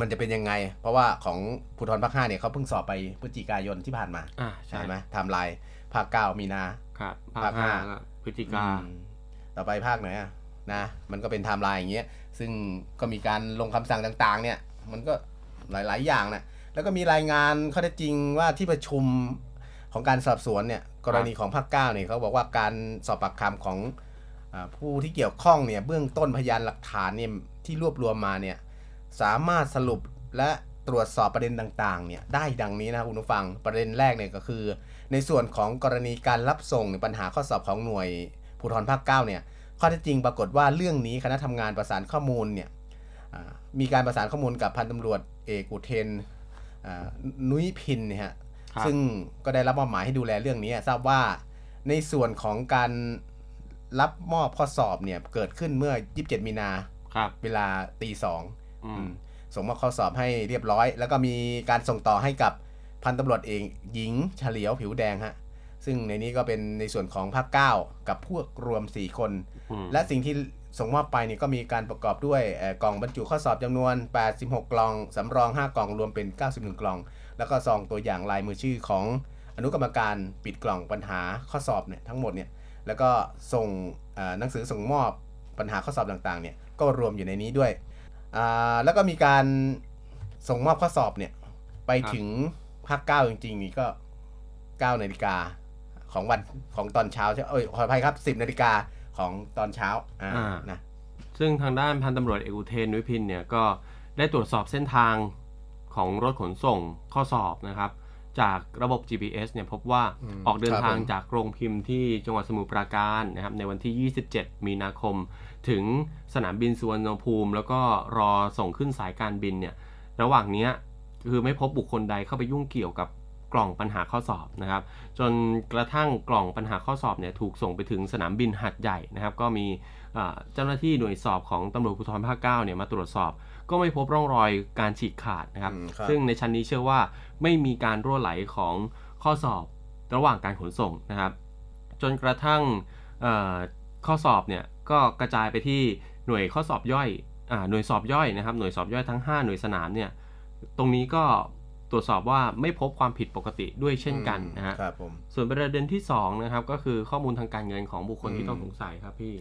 มันจะเป็นยังไง เพราะว่าของภูธรภาคห้าเนี่ยเขาเพิ่งสอบไปพฤศจิกายนที่ผ่านมาอ่าใช่ใช่ไหมไทม์ไลน์ภาคเก้ามีนาครับภาคห้าห้าก็พฤศจิกาอืมต่อไปภาคไหนอะนะมันก็เป็นไทม์ไลน์อย่างเงี้ยซึ่งก็มีการลงคำสั่งต่างๆ เนี่ย มันก็หลายๆ อย่างนะแล้วก็มีรายงานข้อเท็จจริงว่าที่ประชุมของการสอบสวนเนี่ยกรณีของภาคเก้าเนี่ยเขาบอกว่าการสอบปากคำของอาผู้ที่เกี่ยวข้องเนี่ยเบื้องต้นพยานหลักฐานเนี่ยที่รวบรวมมาเนี่ย สามารถสรุปและตรวจสอบประเด็นต่างๆเนี่ยได้ดังนี้นะครับคุณผู้ฟังประเด็นแรกเนี่ยก็คือ ในส่วนของกรณีการรับส่งหรือปัญหาข้อสอบของหน่วยภูธรภาคเก้าเนี่ยข้อเท็จจริงปรากฏว่าเรื่องนี้คณะทำงานประสานข้อมูลเนี่ยอ่ามีการประสานข้อมูลกับพันตำรวจเอกอุเทนอ่านุ้ยพินเนี่ยฮะครับซึ่งก็ได้รับมอบหมายให้ดูแลเรื่องนี้ทราบว่าในส่วนของการรับมอบข้อสอบเนี่ยเกิดขึ้นเมื่อ 27 มีนาครับเวลาตีสองอืม ส่งมอบข้อสอบให้เรียบร้อย แล้วก็มีการส่งต่อให้กับพันตำรวจเอกหญิงเฉลียวผิวแดงฮะซึ่งในนี้ก็เป็นในส่วนของภาคเก้ากับพวกรวม 4 คนอืมและสิ่งที่ส่งมอบไปเนี่ยก็มีการประกอบด้วยเอ่อกล่องบรรจุข้อสอบจำนวน 86 กล่องสำรอง 5 กล่องรวมเป็น 91 กล่อง แล้วก็ซองตัวอย่างลายมือชื่อของอนุกรรมการปิดกล่องปัญหาข้อสอบเนี่ยทั้งหมดเนี่ยแล้วก็ส่งเอ่อหนังสือส่งมอบปัญหาข้อสอบต่างๆเนี่ยก็รวมอยู่ในนี้ด้วยอ่า แล้วก็มีการส่งมอบข้อสอบเนี่ย ไปถึงภาคเก้าจริงๆนี่ก็9นาฬิกาของวันของตอนเช้าใช่เอ้ยขออภัยครับ10นาฬิกาของตอนเช้าอ่าอ่านะซึ่งทางด้านพันตำรวจเอกอุเทนนุ้ยพินเนี่ยก็ได้ตรวจสอบเส้นทางของรถขนส่งข้อสอบนะครับ จากระบบ GPS เนี่ยพบว่าอืมออกเดินครับทางผมจากโรงพิมพ์ที่จังหวัดสมุทรปราการนะครับในวันที่ 27 มีนาคม ถึงสนามบินสุวรรณภูมิ แล้วก็รอส่งขึ้นสายการบินเนี่ยระหว่างเนี้ยคือไม่พบบุคคลใดเข้าไปยุ่งเกี่ยวกับกล่องปัญหาข้อสอบนะครับ จนกระทั่งกล่องปัญหาข้อสอบเนี่ยถูกส่งไปถึงสนามบินหัดใหญ่นะครับ ก็มีอ่าเจ้าหน้าที่หน่วยสอบของตำรวจภูธรภาค9เนี่ยมาตรวจสอบ ก็ไม่พบร่องรอยการฉีกขาดนะครับอืมครับซึ่งในชั้นนี้เชื่อว่าไม่มีการรั่วไหลของข้อสอบระหว่างการขนส่งนะครับ จนกระทั่งเอ่อข้อสอบเนี่ย ก็กระจายไปที่หน่วยข้อสอบย่อยอ่าหน่วยสอบย่อยนะครับ หน่วยสอบย่อยทั้ง 5 หน่วยสนามเนี่ย ตรงนี้ก็ตรวจสอบว่าไม่พบความผิดปกติด้วยเช่นกันนะฮะครับผมส่วนประเด็นที่2นะครับก็คือข้อมูลทางการเงินของบุคคลอืที่มต้องสงสัยครับพี่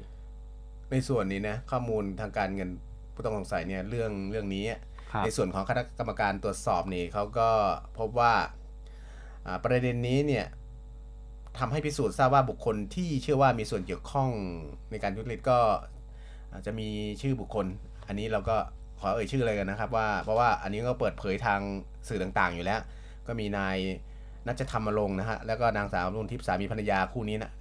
ในส่วนนี้นะข้อมูลทางการเงินผู้ต้องสงสัยเนี่ยเรื่องเรื่องนี้ครับในส่วนของคณะกรรมการตรวจสอบนี่เขาก็พบว่าอ่าประเด็นนี้เนี่ย ทำให้พิสูจน์ทราบว่าบุคคลที่เชื่อว่ามีส่วนเกี่ยวข้องในการทุจริตก็อาจจะมีชื่อบุคคล อันนี้เราก็ขอเอ่ยชื่อเลยกันนะครับว่าเพราะว่าอันนี้ก็เปิดเผยทางสื่อต่างๆ อยู่แล้ว ก็มีนายนัชธรรมรงค์นะฮะแล้วก็นางสาวรุ่นทิพย์สามีภรรยาคู่นี้นะ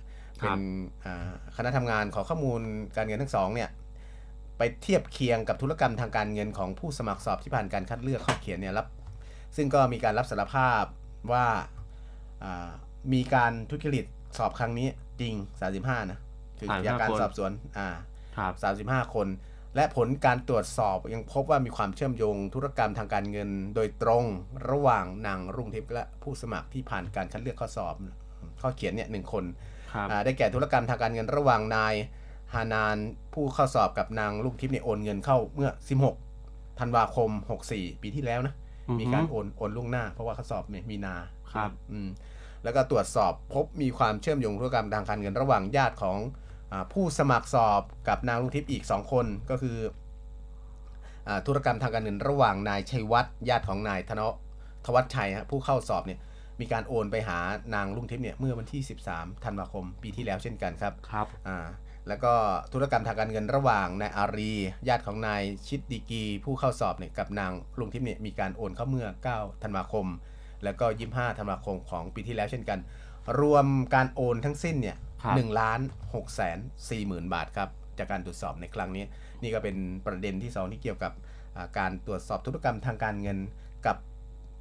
ครัเป็บนอ่าคณะทำงานขอข้อมูลการเงินทั้งสองเนี่ยไปเทียบเคียงกับธุรกรรมทางการเงินของผู้สมัครสอบที่ผ่านการคัดเลือกข้อเขียนเนี่ยรับซึ่งก็มีการรับสารภาพว่าอ่า มีการทุจริตสอบครั้งนี้จริง 35 นะคือ35จากการคนสอบสวนอ่าครับ35คน และผลการตรวจสอบยังพบว่ามีความเชื่อมโยงธุรกรรมทางการเงินโดยตรงระหว่างนางรุ่งทิพย์และผู้สมัครที่ผ่านการคัดเลือกข้อสอบ ข้อเขียนเนี่ยหนึ่งคนครับอ่าได้แก่ธุรกรรมทางการเงินระหว่างนายฮานานผู้เข้าสอบกับนางลูกทิพย์เนี่ยโอนเงินเข้าเมื่อ 16ธันวาคม 64 ปีที่แล้วนะอือฮึมีการโอนโอนล่วงหน้า เพราะว่าเขาสอบเนี่ยมีนาครับ อืม แล้วก็ตรวจสอบพบมีความเชื่อมโยงธุรกรรมทางการเงินระหว่างญาติของอาผู้สมัครสอบกับนางลูกทิพย์อีก 2 คนก็คืออาธุรกรรมทางการเงินระหว่างนายชัยวัฒน์ญาติของนายธนทวัชชัยฮะผู้เข้าสอบเนี่ยมีการโอนไปหานางลุงทิพย์เนี่ยเมื่อวันที่ 13 ธันวาคมปีที่แล้วเช่นกันครับครับอ่าแล้วก็ธุรกรรมทางการเงินระหว่างนายอารี ญาติของนายชิดดีกี ผู้เข้าสอบเนี่ยกับนางลุงทิพย์เนี่ยมีการโอนเข้าเมื่อ 9 ธันวาคม แล้วก็ 25ธันวาคมของปีที่แล้วเช่นกัน รวมการโอนทั้งสิ้นเนี่ยครับหนึ่งล้านหกแสนสี่หมื่นบาทครับ จากการตรวจสอบในครั้งนี้ นี่ก็เป็นประเด็นที่สองที่เกี่ยวกับอ่าการตรวจสอบธุรกรรมทางการเงินกับ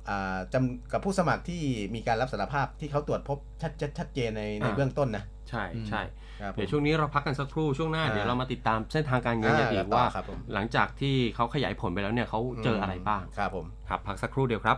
อ่าจำกับผู้สมัครที่มีการรับสารภาพที่เขาตรวจพบชัดชัดชัดเจนในในอ่าเบื้องต้นนะ ใช่อืมใช่ครับผมเดี๋ยวช่วงนี้เราพักกันสักครู่ช่วงหน้าอ่าเดี๋ยวเรามาติดตามเส้นทางการเงินกันอ่าอีกต่อว่าครับผมหลังจากที่เขาขยายผลไปแล้วเนี่ยเขาเจออะไรบ้างครับผมครับพักสักครู่เดียวครับ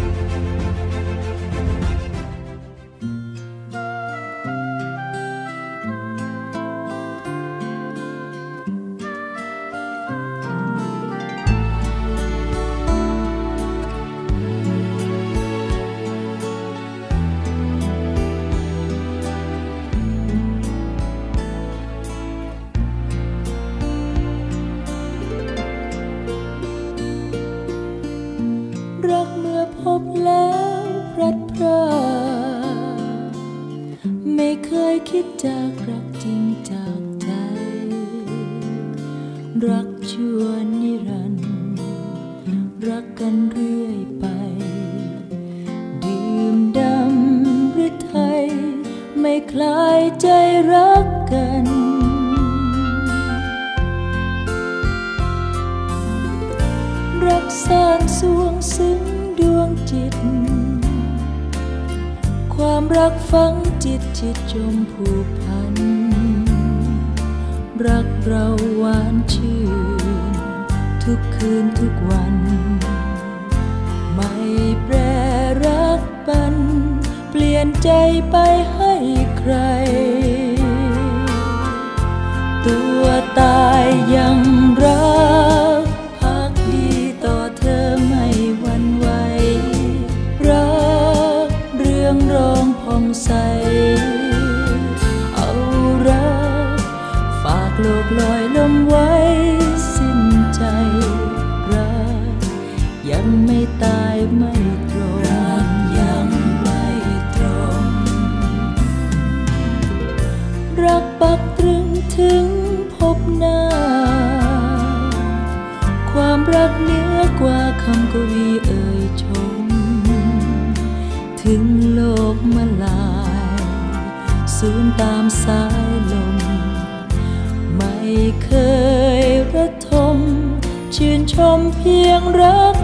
รักสางสวงซึ้งดวงจิต ความรักฝังจิตจิตจมผูกพัน รักเราหวานชื่น ทุกคืนทุกวัน ไม่แปรรักปัน เปลี่ยนใจไปให้ใคร ตัวตายยัง ลอยลมไว้สิ้นใจรักยังไม่ตายไม่ตรงรักยังไม่ตรง รักปักตรึงถึงพบหน้า ความรักเหนือกว่าคำกวีเอ่ย ชมเพียงรัก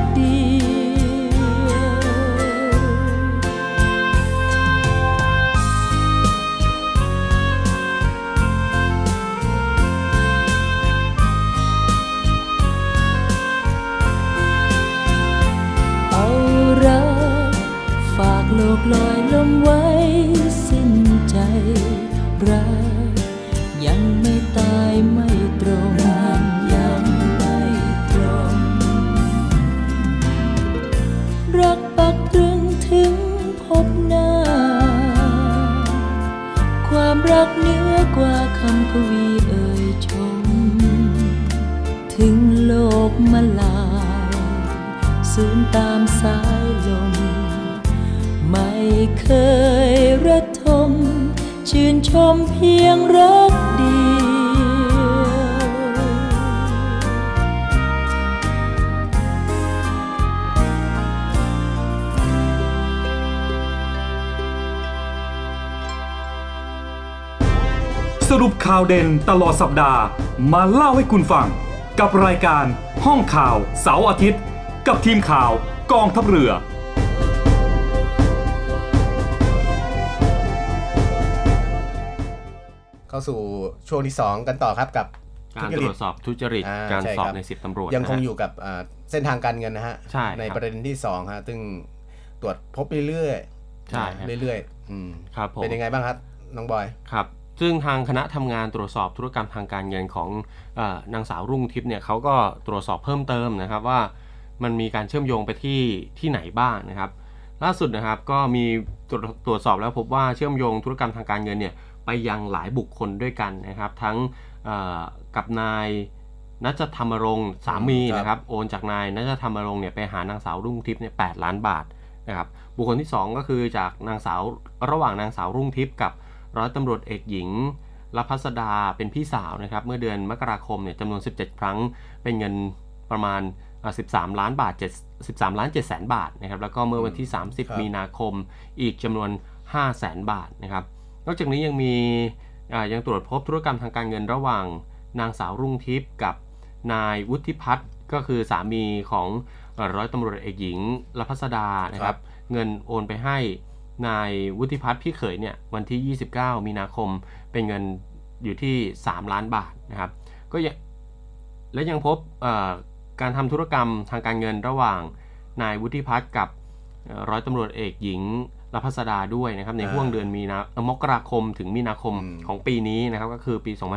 ตลอดสัปดาห์ มาเล่าให้คุณฟัง กับรายการห้องข่าวเสาร์อาทิตย์ กับทีมข่าวกองทัพเรือ เข้าสู่ช่วงที่ 2 กันต่อครับกับการทุจตริรตวจสอบทุจริต อ่าการใช่สอบครับในสิบตำรวจยังคงนะฮะ อยู่กับอ่าเส้นทางการเงินนะฮะใช่ครับประเด็นที่2ฮะซึ่งตรวจพบเรื่อยๆใช่ครับ เรื่อยๆอืมครับผมเป็นยังไงบ้างครับน้องบอย ครับ ซึ่งทางคณะทำงานตรวจสอบธุรกรรมทางการเงินของอนางสาวรุ่งทิพย์เนี่ยเขาก็ตรวจสอบเพิ่มเติมนะครับว่ามันมีการเชื่อมโยงไปที่ที่ไหนบ้างนะครับ ล่าสุดนะครับก็มีตรวจตรวจสอบแล้วพบว่าเชื่อมโยงธุรกรรมทางการเงินเนี่ยไปยังหลายบุคคลด้วยกันนะครับ ทั้งกับนายนัชธรรมรงค์สามีนะครับโอนจากนายนัชธรรมรงค์เนี่ยไปหานางสาวรุ่งทิพย์เนี่ยแล้านบาทนะครับบุคคลที่ 2 ก็คือจากนางสาวระหว่างนางสาวรุ่งทิพย์กับ ร้อยตำรวจเอกหญิงรพัสดาเป็นพี่สาวนะครับ เมื่อเดือนมกราคมเนี่ยจำนวน 17 ครั้ง เป็นเงินประมาณอ่า13 ล้านบาท7 13 ล้าน7แสนบาทนะครับ แล้วก็เมื่อวันที่ครับ30 มีนาคมอีกจำนวน 5 แสนบาทนะครับ นอกจากนี้ยังมีอ่ายังตรวจพบธุรกรรมทางการเงินระหว่าง นางสาวรุ่งทิพย์กับนายวุฒิพัฒน์ก็คือสามีของเอ่อร้อยตำรวจเอกหญิงรพัสดานะคครัรับบเงินโอนไปให้ นายวุฒิพัฒน์พี่เขยเนี่ยวันที่ 29 มีนาคมเป็นเงินอยู่ที่ 3 ล้านบาทนะครับก็ยังและยังพบเอ่อการทำธุรกรรมทางการเงินระหว่างนายวุฒิพัฒน์กับเอ่อร้อยตำรวจเอกหญิงรพัสดาด้วยนะครับในอ่าห่วงเดือนมีนาเอ่อมกราคมถึงมีนาคมอืมของปีนี้นะครับก็คือปีช่วง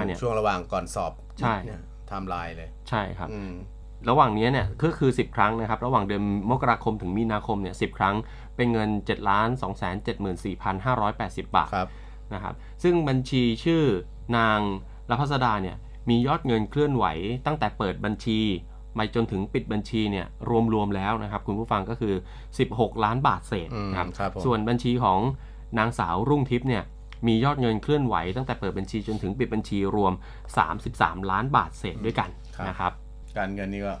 2565เนี่ยช่วงระหว่างก่อนสอบใช่เนี่ยไทม์ไลน์เลย ใช่ครับอืมระหว่างนี้เนี่ยก็คือ 10 ครั้งนะครับ ระหว่างเดือนมกราคมถึงมีนาคมเนี่ย10ครั้ง เป็นเงิน 7 2 7 4 5 8 0 บาทครับนะครับซึ่งบัญชีชื่อนางรพัสดาเนี่ยมียอดเงินเคลื่อนไหวตั้งแต่เปิดบัญชีไปจนถึงปิดบัญชีเนี่ยรวมๆแล้วนะครับคุณผู้ฟังก็คือ 16 ล้านบาทเศษอืมนะครับครับผมส่วนบัญชีของนางสาวรุ่งทิพย์เนี่ยมียอดเงินเคลื่อนไหวตั้งแต่เปิดบัญชีจนถึงปิดบัญชีรวม 33 ล้านบาทเศษด้วยกันนะครับ การเงินนี่ก็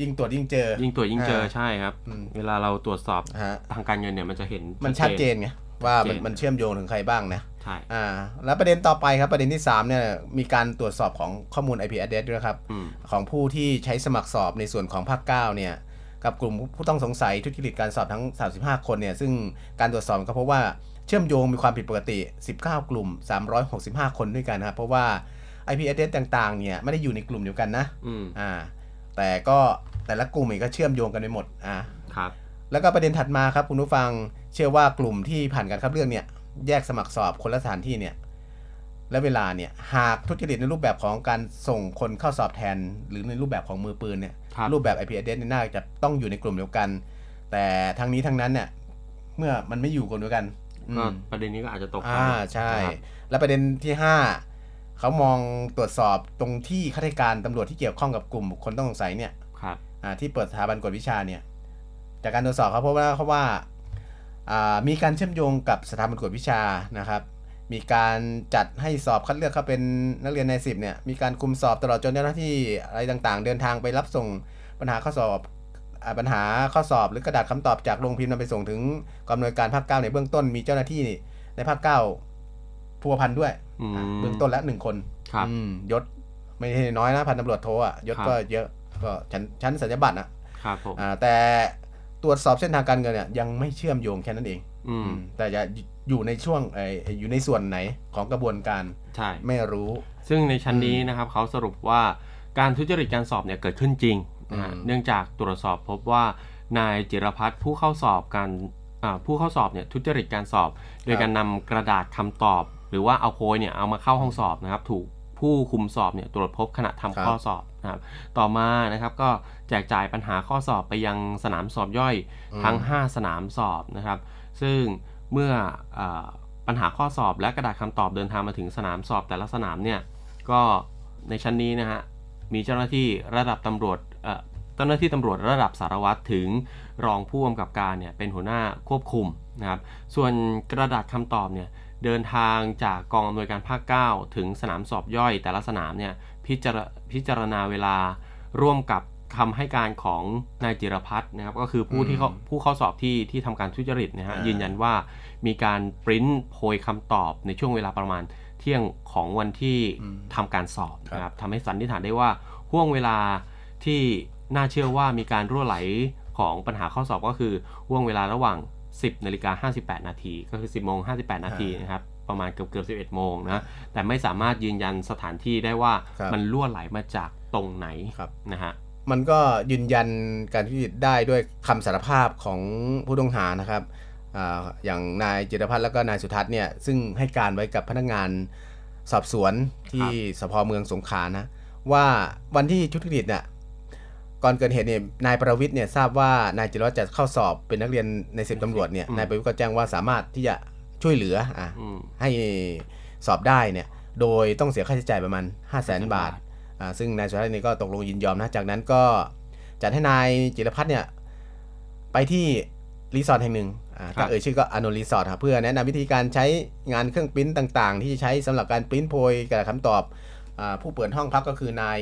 ยิ่งตรวจยิ่งเจอ ยิ่งตรวจยิ่งเจออ่าใช่ครับ อืม เวลาเราตรวจสอบฮะ ทางการเงินเนี่ยมันจะเห็น มันชัดเจนไงว่ามันชัดเจน มันเชื่อมโยงถึงใครบ้างนะใช่อ่า แล้วประเด็นต่อไปครับประเด็นที่ 3 เนี่ยมีการตรวจสอบของข้อมูล IP address ด้วยนะครับ อืมของผู้ที่ใช้สมัครสอบในส่วนของภาค9เนี่ยกับกลุ่มผู้ต้องสงสัยทุจริตการสอบทั้ง 35 คนเนี่ยซึ่งการตรวจสอบก็พบว่าเชื่อมโยงมีความผิดปกติ 19 กลุ่ม 365 คนด้วยกันนะครับเพราะว่า IP address ต่างๆเนี่ยไม่ได้อยู่ในกลุ่มเดียวกันนะ อืม อ่า แต่ก็แต่ละกลุ่มเองก็เชื่อมโยงกันไปหมดอ่าครับแล้วก็ประเด็นถัดมาครับคุณผู้ฟังเชื่อว่ากลุ่มที่ผ่านการคัดเลือกเนี่ยแยกสมัครสอบคนละสถานที่เนี่ยและเวลาเนี่ยหากทุจริตในรูปแบบของการส่งคนเข้าสอบแทน หรือในรูปแบบของมือปืนเนี่ยครับรูปแบบ IP address เนี่ยน่าจะต้องอยู่ในกลุ่มเดียวกัน แต่ทั้งนี้ทั้งนั้นเนี่ยเมื่อมันไม่อยู่กลุ่มเดียวกันอืก็มประเด็นนี้ก็อาจจะตกไปอ่าใช่นะครับแล้วประเด็นที่ห้า เขามองตรวจสอบตรงที่ข้าราชการตำรวจที่เกี่ยวข้องกับกลุ่มบุคคลต้องสงสัยเนี่ยครับอ่าที่เปิดสถาบันกวดวิชาเนี่ยจากการตรวจสอบเขาพบว่าเขาว่าอ่ามีการเชื่อมโยงกับสถาบันกวดวิชานะครับ มีการจัดให้สอบคัดเลือกเข้าเป็นนักเรียนในสิบเนี่ยมีการคุมสอบตลอดจนเจ้าหน้าที่อะไรต่างๆ เดินทางไปรับส่งปัญหาข้อสอบอาปัญหาข้อสอบหรือกระดาษคำตอบจากโรงพิมพ์นำไปส่งถึงกองอำนวยการภาคเก้าในเบื้องต้นมีเจ้าหน้าที่ในภาคเก้าพัวพันด้วยอืมอ่า เบื้องต้นแล้วหนึ่งคนครับอืมยศไม่ใช่น้อยนะพันตำรวจโทอะยศครับก็เยอะก็ชั้นชั้นสัญญาบัตรอะครับผมอ่าแต่ตรวจสอบเส้นทางการเงินเนี่ยยังไม่เชื่อมโยงแค่นั้นเอง อืมอืมแต่จะอยู่ในช่วงเอออยู่ในส่วนไหนของกระบวนการใช่ไม่รู้ ซึ่งในชั้นนี้นะครับเขาสรุปว่าการทุจริตการสอบเนี่ยเกิดขึ้นจริงนะฮะอืมเนื่องจากตรวจสอบพบว่านายจิรพัฒน์ผู้เข้าสอบการอ่าผู้เข้าสอบเนี่ยทุจริตการสอบ โดยการนำกระดาษคำตอบ หรือว่าเอาโพยเนี่ยเอามาเข้าห้องสอบนะครับ ถูกผู้คุมสอบเนี่ยตรวจพบขณะทำข้อสอบนะครับ ต่อมานะครับก็แจกจ่ายปัญหาข้อสอบไปยังสนามสอบย่อยทั้ง 5 สนามสอบนะครับ ซึ่งเมื่ออาปัญหาข้อสอบและกระดาษคำตอบเดินทางมาถึงสนามสอบแต่ละสนามเนี่ยก็ในชั้นนี้นะฮะมีเจ้าหน้าที่ระดับตำรวจเอ่อเจ้าหน้าที่ตำรวจระดับสารวัตรถึงรองผู้กำกับการเนี่ยเป็นหัวหน้าควบคุมนะครับ ส่วนกระดาษคำตอบเนี่ย เดินทางจากกองอำนวยการภาค 9 ถึงสนามสอบย่อยแต่ละสนามเนี่ยพิจารพิจารณาเวลาร่วมกับคำให้การของนายจิรพัฒน์นะครับ ก็คือผู้ที่เขาผู้เข้าสอบที่ที่ทำการทุจริตนะฮะอ่ายืยืนยันว่ามีการปริ้นโพยคำตอบในช่วงเวลาประมาณเที่ยงของวันที่ทำการสอบนะครับทำให้สันนิษฐานได้ว่าห่วงเวลาที่น่าเชื่อว่ามีการรั่วไหลของปัญหาข้อสอบก็คือห่วงเวลาระหว่าง 10นาฬิกา58 นาที ก็คือ 10โมง58 นาทีนะครับ ประมาณเกือบเกือบ11 โมงนะ แต่ไม่สามารถยืนยันสถานที่ได้ว่าครับมันรั่วไหลมาจากตรงไหนครับนะฮะมันก็ยืนยันการทุจริตได้ด้วยคำสารภาพของผู้ต้องหานะครับอาอย่างนายจิรพัฒน์แล้วก็นายสุทัศน์เนี่ยซึ่งให้การไว้กับพนักงานสอบสวนที่สพเมืองสงขลานะว่าวันที่ทุจริตเนี่ย ก่อนเกิดเหตุเนี่ยนายประวิทย์เนี่ยทราบว่านายจิรวัตรจะเข้าสอบเป็นนักเรียนในสิบตำรวจเนี่ยอืมนายประวิทย์ก็แจ้งว่าสามารถที่จะช่วยเหลืออะอืมให้สอบได้เนี่ยโดยต้องเสียค่าใช้จ่ายประมาณ5 0 0แสน500,000 บาทอ่าซึ่งนายสุรัตน์นี่ก็ตกลงยินยอมนะจากนั้นก็จัดให้นายจิรพัฒน์เนี่ยไปที่รีสอร์ทแห่งหนึ่งอ่าครัถ้าบเอ่ยชื่อก็อนุรีสอร์ทครับเพื่อแนะนำวิธีการใช้งานเครื่องปริ้นต่าง ๆ ที่ใช้สำหรับการปริ้นโพยกระดาษคำตอบอาผู้เปิดห้องพักก็คือนาย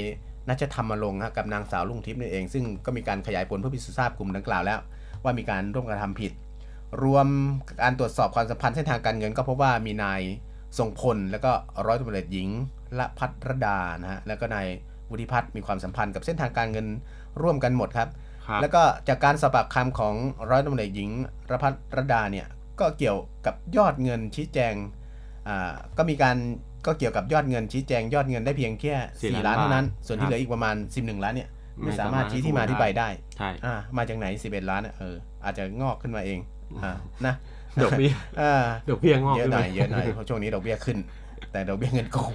นัชธรรมลงค์ฮะกับนางสาวลุงทิพย์นี่เอง ซึ่งก็มีการขยายผลเพื่อพิสูจน์ทราบกลุ่มดังกล่าวแล้ว ว่ามีการร่วมกระทำผิด รวมการตรวจสอบความสัมพันธ์เส้นทางการเงิน ก็พบว่ามีนายทรงพล แล้วก็ร้อยตำรวจเอกหญิงละพัทรดานะฮะแล้วก็นายวุฒิพัฒน์มีความสัมพันธ์กับเส้นทางการเงินร่วมกันหมดครับครับแล้วก็จากการสอบปากคำของร้อยตำรวจเอกหญิงรพัทรดาเนี่ยก็เกี่ยวกับยอดเงินชี้แจงอ่าก็มีการ ก็เกี่ยวกับยอดเงินชี้แจงยอดเงินได้เพียงแค่สี่4ล้าล้านนเท่านั้นบาทส่วนครัที่บเหลืออีกประมาณ11ล้านเนี่ยไม่ไม่สาสามามารรถถชี้ที่มาที่ไปได้ใช่อ่ามาจากไหน11ล้านเนี่ยเอออาจจะงอกขึ้นมาเองอ่านะดอกเบี้ยอ่าดอกเบี้ยงอกเยอะขึ้นหน่มาอยเยอะหน่อยเพราะช่วงนี้ดอกเบี้ยขึ้น แต่ดอกเบี้ยเงินกู้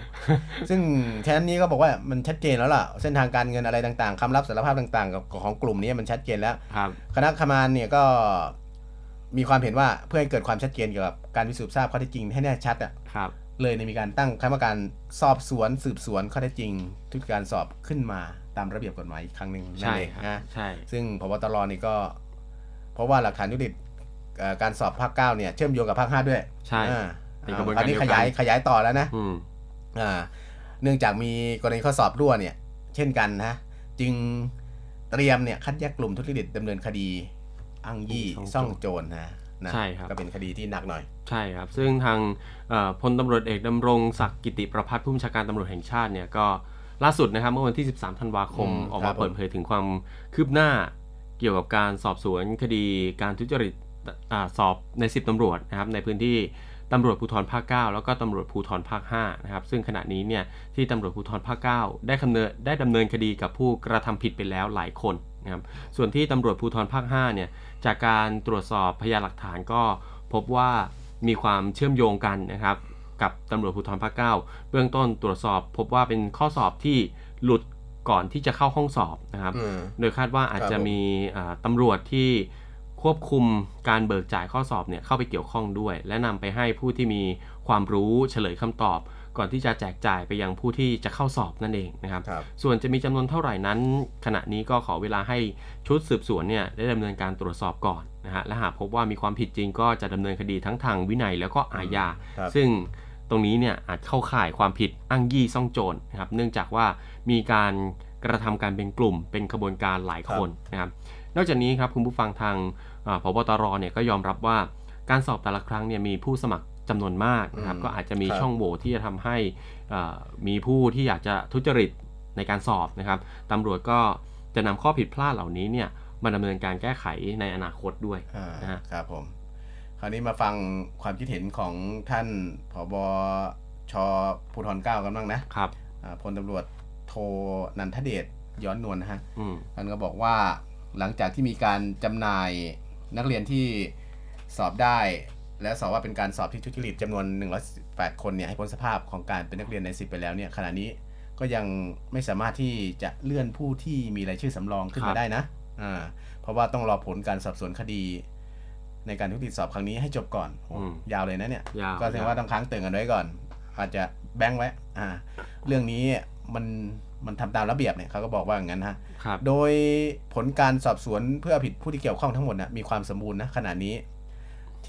ซึ่งแค่นี้ก็บอกว่ามันชัดเจนแล้วล่ะ เส้นทางการเงินอะไรต่างๆคำรับสารภาพต่างๆกับของกลุ่มนี้มันชัดเจนแล้วครับคณะกรรมการเนี่ยก็มีความเห็นว่าเพื่อให้เกิดความชัดเจนเกี่ยวกับการพิสูจน์ทราบข้อเท็จจริงให้แน่ชัดอะครับ เลยในมีการตั้งคณะกรรมการสอบสวนสืบสวนข้อเท็จจริง ทุกการสอบขึ้นมาตามระเบียบกฎหมายอีกครั้งหนึ่งนั่นใช่เองครับนะใช่ซึ่งพบตรนี่ก็ เพราะว่าหลักฐานยุติเอ่อการสอบภาคเก้าเนี่ยเชื่อมโยงกับภาคห้าด้วยใช่อ่าเป็นกระบวนคการราวนี้เดียวขกันยายขยายต่อแล้วนะอืมอ่าเนื่องจากมีกรณีข้อสอบรั่วเนี่ย เช่นกันนะจึงเตรียมเนี่ยคัดแยกกลุ่มทุจริตดำเนินคดีอ้างยี่ซ่ซ่อองงโจโจรรนะนะใช่ครับก็เป็นคดีที่หนักหน่อย ใช่ครับ ซึ่งทางเอ่อพลตำรวจเอกดำรงศักดิ์กิติประพัฒน์ผู้บัญชาการตำรวจแห่งชาติเนี่ยก็ล่าสุดนะครับเมื่อวันที่ 13 ธันวาคมอืมออกครัมาบผมเปิดเผยถึงความคืบหน้าเกี่ยวกับการสอบสวนคดีการทุจริตอาสอบใน 10ตำรวจนะครับในพื้นที่ตำรวจภูธรภาค 9 แล้วก็ตำรวจภูธรภาค 5 นะครับ ซึ่งขณะนี้เนี่ยที่ตำรวจภูธรภาค 9 ได้ดำเนินได้ดำเนินคดีกับผู้กระทำผิดไปแล้วหลายคนนะครับส่วนที่ตำรวจภูธรภาค 5 เนี่ยจากการตรวจสอบพยานหลักฐานก็พบว่า มีความเชื่อมโยงกันนะครับ กับตำรวจภูธรภาค9เบื้องต้นตรวจสอบพบว่าเป็นข้อสอบที่หลุดก่อนที่จะเข้าห้องสอบนะครับอืมโดยคาดว่าอาจครับจะผมมีอ่าตำรวจที่ควบคุมการเบิกจ่ายข้อสอบเนี่ยเข้าไปเกี่ยวข้องด้วย และนำไปให้ผู้ที่มีความรู้เฉลยคำตอบ ก่อนที่จะแจกจ่ายไปยังผู้ที่จะเข้าสอบนั่นเองนะครับครับส่วนจะมีจำนวนเท่าไหร่นั้น ขณะนี้ก็ขอเวลาให้ชุดสืบสวนเนี่ยได้ดำเนินการตรวจสอบก่อนนะฮะและหากพบว่ามีความผิดจริงก็จะดำเนินคดีทั้งทางวินัยแล้วก็อาญาครับซึ่งตรงนี้เนี่ยอาจเข้าข่ายความผิดอ้างยี่ซ่องโจรนะครับเนื่องจากว่ามีการกระทำการเป็นกลุ่ม เป็นขบวนการหลายคนนะครับนอกจากนี้ครับคุณผู้ฟังทางเอ่อพบตรเนี่ยก็ยอมรับว่าการสอบแต่ละครั้งเนี่ยมีผู้สมัคร จำนวนมากนะครับอืมก็อาจจะมีครับช่องโหว่ที่จะทำให้เอ่อมีผู้ที่อยากจะทุจริตในการสอบนะครับตำรวจก็จะนำข้อผิดพลาดเหล่านี้เนี่ยมาดำเนินการแก้ไขในอนาคตด้วยอ่านะฮะครับผมคราวนี้มาฟังความคิดเห็นของท่านผบชภูธรเก้ากันบ้างนะครับอ่าพลตำรวจโทนันทเดชย้อนนวลนะฮะอืมท่านก็บอกว่าหลังจากที่มีการจำหน่ายนักเรียนที่สอบได้ และสอบว่าเป็นการสอบที่ทุจริตจำนวน 108 คนเนี่ยให้พ้นสภาพของการเป็นนักเรียนในสิบไปแล้วเนี่ยขณะนี้ก็ยังไม่สามารถที่จะเลื่อนผู้ที่มีรายชื่อสำรองขึ้นครัมาบได้นะอ่าเพราะว่าต้องรอผลการสอบสวนคดี ในการทุจริตสอบครั้งนี้ให้จบก่อนโอ้อืมยาวเลยนะเนี่ยยาว ก็แสดงว่าต้องค้างเตือนกันไว้ก่อน อาจจะแบงค์ไว้อ่า เรื่องนี้มันมันทำตามระเบียบเนี่ยเขาก็บอกว่าอย่างนั้นฮะ ครับ โดยผลการสอบสวนเพื่อเอาผิดผู้ที่เกี่ยวข้องทั้งหมดนะมีความสมบูรณ์นะขณะนี้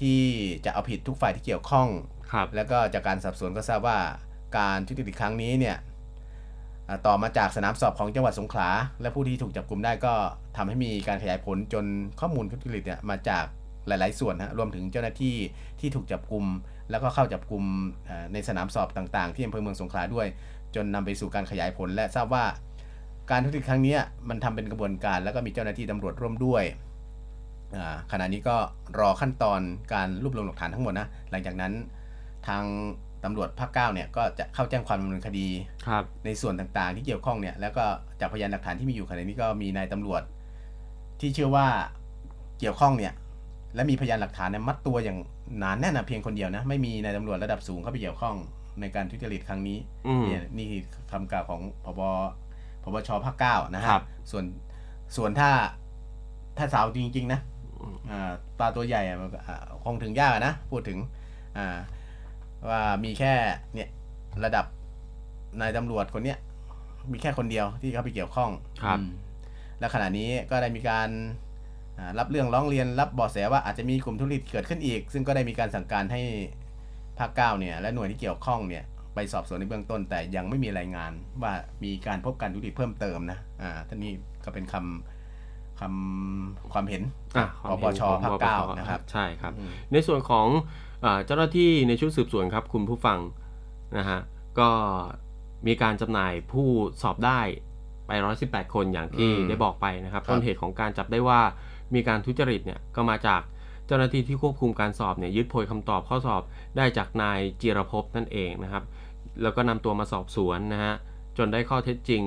ที่จะเอาผิดทุกฝ่ายที่เกี่ยวข้องครับแล้วก็จากการสอบสวนก็ทราบว่าการทุจริตครั้งนี้เนี่ยอ่าต่อมาจากสนามสอบของจังหวัดสงขลา และผู้ที่ถูกจับกลุ่มได้ก็ทำให้มีการขยายผลจนข้อมูลทุจริตเนี่ยมาจากหลาย ๆ ส่วนนะรวมถึงเจ้าหน้าที่ที่ถูกจับกลุ่มแล้วก็เข้าจับกลุ่มเอ่อในสนามสอบต่าง ๆ ที่อำเภอเมืองสงขลาด้วย จนนำไปสู่การขยายผล และทราบว่าการทุจริตครั้งเนี้ยมันทำเป็นกระบวนการ แล้วก็มีเจ้าหน้าที่ตำรวจร่วมด้วยอ่า ขณะนี้ก็รอขั้นตอนการรวบรวมหลักฐานทั้งหมดนะ หลังจากนั้นทางตำรวจภาคเก้าเนี่ยก็จะเข้าแจ้งความดำเนินคดีครับในส่วนต่างๆ ที่เกี่ยวข้องเนี่ยแล้วก็จากพยานหลักฐานที่มีอยู่ขณะนี้ก็มีนายตำรวจ ที่เชื่อว่าเกี่ยวข้องเนี่ยและมีพยานหลักฐานเนี่ยมัดตัวอย่างหนานแน่นนะเพียงคนเดียวนะไม่มีนายตำรวจระดับสูงเข้าไปเกี่ยวข้องในการทุจริตครั้งนี้อืมเนี่ยนี่คือคำกล่าวของพบพบชภาคเก้านะฮะครับส่วนส่วนถ้าถ้าสาวจริง ๆ นะอ่า ปลาตัวใหญ่อะมันก็อ่าคงถึงยากอะนะพูดถึงอ่าว่ามีแค่เนี่ยระดับนายตำรวจคนเนี้ยมีแค่คนเดียวที่เข้าไปเกี่ยวข้องครับอืมและขณะนี้ก็ได้มีการอ่ารับเรื่องร้องเรียนรับเบาะแสว่าอาจจะมีกลุ่มทุจริตเกิดขึ้นอีก ซึ่งก็ได้มีการสั่งการให้ภาคเก้าเนี่ยและหน่วยที่เกี่ยวข้องเนี่ยไปสอบสวนในเบื้องต้น แต่ยังไม่มีรายงานว่ามีการพบการทุจริตเพิ่มเติมนะอ่าท่านนี้ก็เป็นคำ คำความเห็นอะปปชของภาคปปเก้าชนะครับ ใช่ครับอืมในส่วนของเออเจ้าหน้าที่ในชุดสืบสวนครับ คุณผู้ฟังนะฮะก็มีการจำหน่ายผู้สอบได้ไป 118 คนอย่างที่อืมได้บอกไปนะครับครับต้นเหตุของการจับได้ว่ามีการทุจริตเนี่ยก็มาจากเจ้าหน้าที่ที่ควบคุมการสอบเนี่ยยึดโพยคำตอบข้อสอบได้จากนายจิรภพนั่นเองนะครับ แล้วก็นำตัวมาสอบสวนนะฮะจนได้ข้อเท็จจริง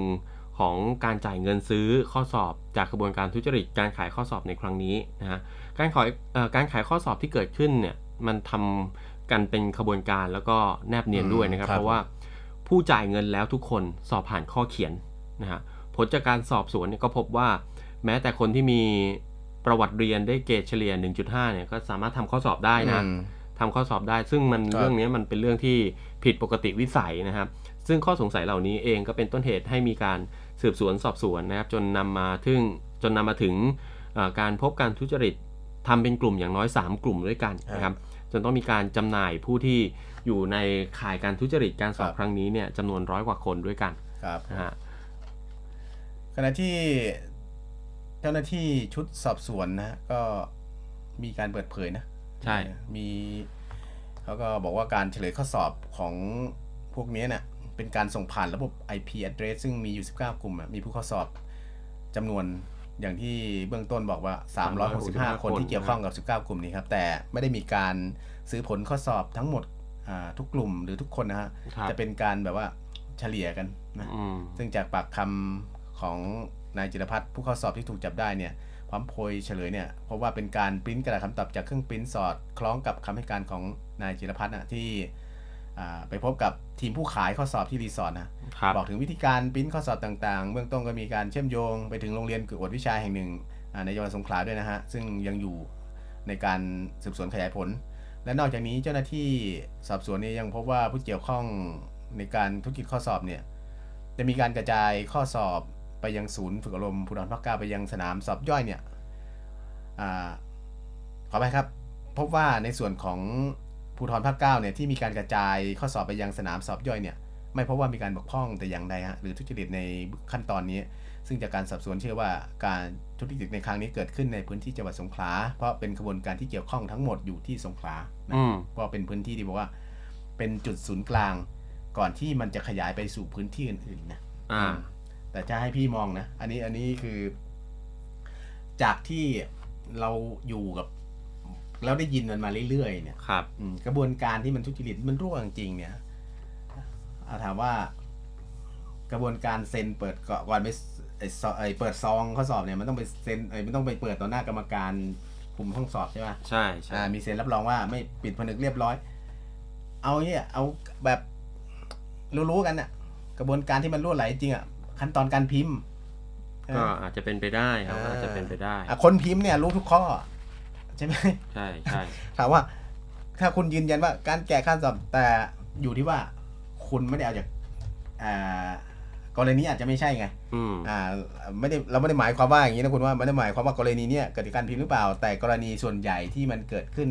ของการจ่ายเงินซื้อข้อสอบจากกระบวนการทุจริตการขายข้อสอบในครั้งนี้นะฮะการขายเอ่อการขายข้อสอบที่เกิดขึ้นเนี่ยมันทำกันเป็นขบวนการแล้วก็แนบเนียนด้วยนะครับอืมครับ เพราะว่าผู้จ่ายเงินแล้วทุกคนสอบผ่านข้อเขียนนะฮะผลจากการสอบสวนเนี่ยก็พบว่าแม้แต่คนที่มีประวัติเรียนได้เกรดเฉลี่ย 1.5 เนี่ยก็สามารถทำข้อสอบได้นะอืมทำข้อสอบได้ ซึ่งมันครับเรื่องนี้มันเป็นเรื่องที่ผิดปกติวิสัยนะครับ ซึ่งข้อสงสัยเหล่านี้เองก็เป็นต้นเหตุให้มีการ สืบสวนสอบสวนนะครับ จนนำมาถึงจนนำมาถึงเอ่อการพบการทุจริตทำเป็นกลุ่มอย่างน้อย 3 กลุ่มด้วยกันนะครับจนต้องมีการจำหน่ายผู้ที่อยู่ในข่ายการทุจริตการสอบครับครั้งนี้เนี่ยจำนวนร้อยกว่าคนด้วยกันครับนะฮะขณะที่เจ้าหน้าที่ชุดสอบสวนนะก็มีการเปิดเผยนะ ใช่ มีเขาก็บอกว่าการเฉลยข้อสอบของพวกนี้เนี่ย เป็นการส่งผ่านระบบ IP address ซึ่งมีอยู่ 19 กลุ่มอะมีผู้เข้าสอบจำนวนอย่างที่เบื้องต้นบอกว่า 365 คนที่เกี่ยวข้องกับ 19 กลุ่มนี้ครับ แต่ไม่ได้มีการซื้อผลข้อสอบทั้งหมดอ่าทุกกลุ่มหรือทุกคนนะฮะครับจะเป็นการแบบว่าเฉลี่ยกันนะอืมซึ่งจากปากคำของนายจิรพัฒน์ผู้เข้าสอบที่ถูกจับได้เนี่ยพร้อมโพยเฉลยเนี่ยเพราะว่าเป็นการปริ้นกระดาษคำตอบจากเครื่องปริ้นสอดคล้องกับคำให้การของนายจิรพัฒน์นะที่อ่า ไปพบกับทีมผู้ขายข้อสอบที่รีสอร์ทนะครับบอกถึงวิธีการปริ้นข้อสอบต่างๆ เบื้องต้นก็มีการเชื่อมโยงไปถึงโรงเรียนกวดวิชาแห่งหนึ่งอ่าในจังหวัดสงขลาด้วยนะฮะ ซึ่งยังอยู่ในการสืบสวนขยายผล และนอกจากนี้เจ้าหน้าที่สอบสวนเนี่ยยังพบว่าผู้เกี่ยวข้องในการธุรกิจข้อสอบเนี่ยจะมีการกระจายข้อสอบไปยังศูนย์ฝึกอบรมภูธรภาคเก้าไปยังสนามสอบย่อยเนี่ยอาขอไปครับ พบว่าในส่วนของ ภูธรภาคเก้าเนี่ยที่มีการกระจายข้อสอบไปยังสนามสอบย่อยเนี่ยไม่พบว่ามีการบกพร่องแต่อย่างใดฮะหรือทุจริตในขั้นตอนนี้ ซึ่งจากการสอบสวนเชื่อว่าการทุจริตในครั้งนี้เกิดขึ้นในพื้นที่จังหวัดสงขลาเพราะเป็นกระบวนการที่เกี่ยวข้องทั้งหมดอยู่ที่สงขลานะอืมก็เป็นพื้นที่ที่บอกว่าเป็นจุดศูนย์กลาง ก่อนที่มันจะขยายไปสู่พื้นที่อื่นๆนะอ่า แต่จะให้พี่มองนะ อันนี้อันนี้คือ จากที่เราอยู่กับ แล้วได้ยินมันมาเรื่อยๆเนี่ยครับอืมกระบวนการที่มันทุจริตมันรั่วจริงๆเนี่ยเอาถามว่า กระบวนการเซ็นเปิดก่อนก่อนไปไอ้ซอไอ้เปิดซองข้อสอบเนี่ยมันต้องไปเซ็นไอ้มันต้องไปเปิดต่อหน้ากรรมการกลุ่มห้องสอบใช่ไหมใช่ใช่อ่ามีเซ็นรับรองว่าไม่ปิดผนึกเรียบร้อย เอาเนี่ยเอาแบบรู้ๆกันน่ะ กระบวนการที่มันรั่วไหลจริงอะขั้นตอนการพิมพ์ก็อาจจะเป็นไปได้ครับอ่าอาจจะเป็นไปได้อะคนพิมพ์เนี่ยรู้ทุกข้อ ใช่ไหมใช่ใช่ถามว่า ถ้าคุณยืนยันว่าการแก้ขั้นสอบแต่อยู่ที่ว่าคุณไม่ได้เอาจากอ่ากรณีอาจจะไม่ใช่ไงอืมอ่า ไม่ได้เราไม่ได้หมายความว่าอย่างนี้นะคุณว่าไม่ได้หมายความว่ากรณีเนี้ยเกิดจากการพิมพ์หรือเปล่า แต่กรณีส่วนใหญ่ที่มันเกิดขึ้น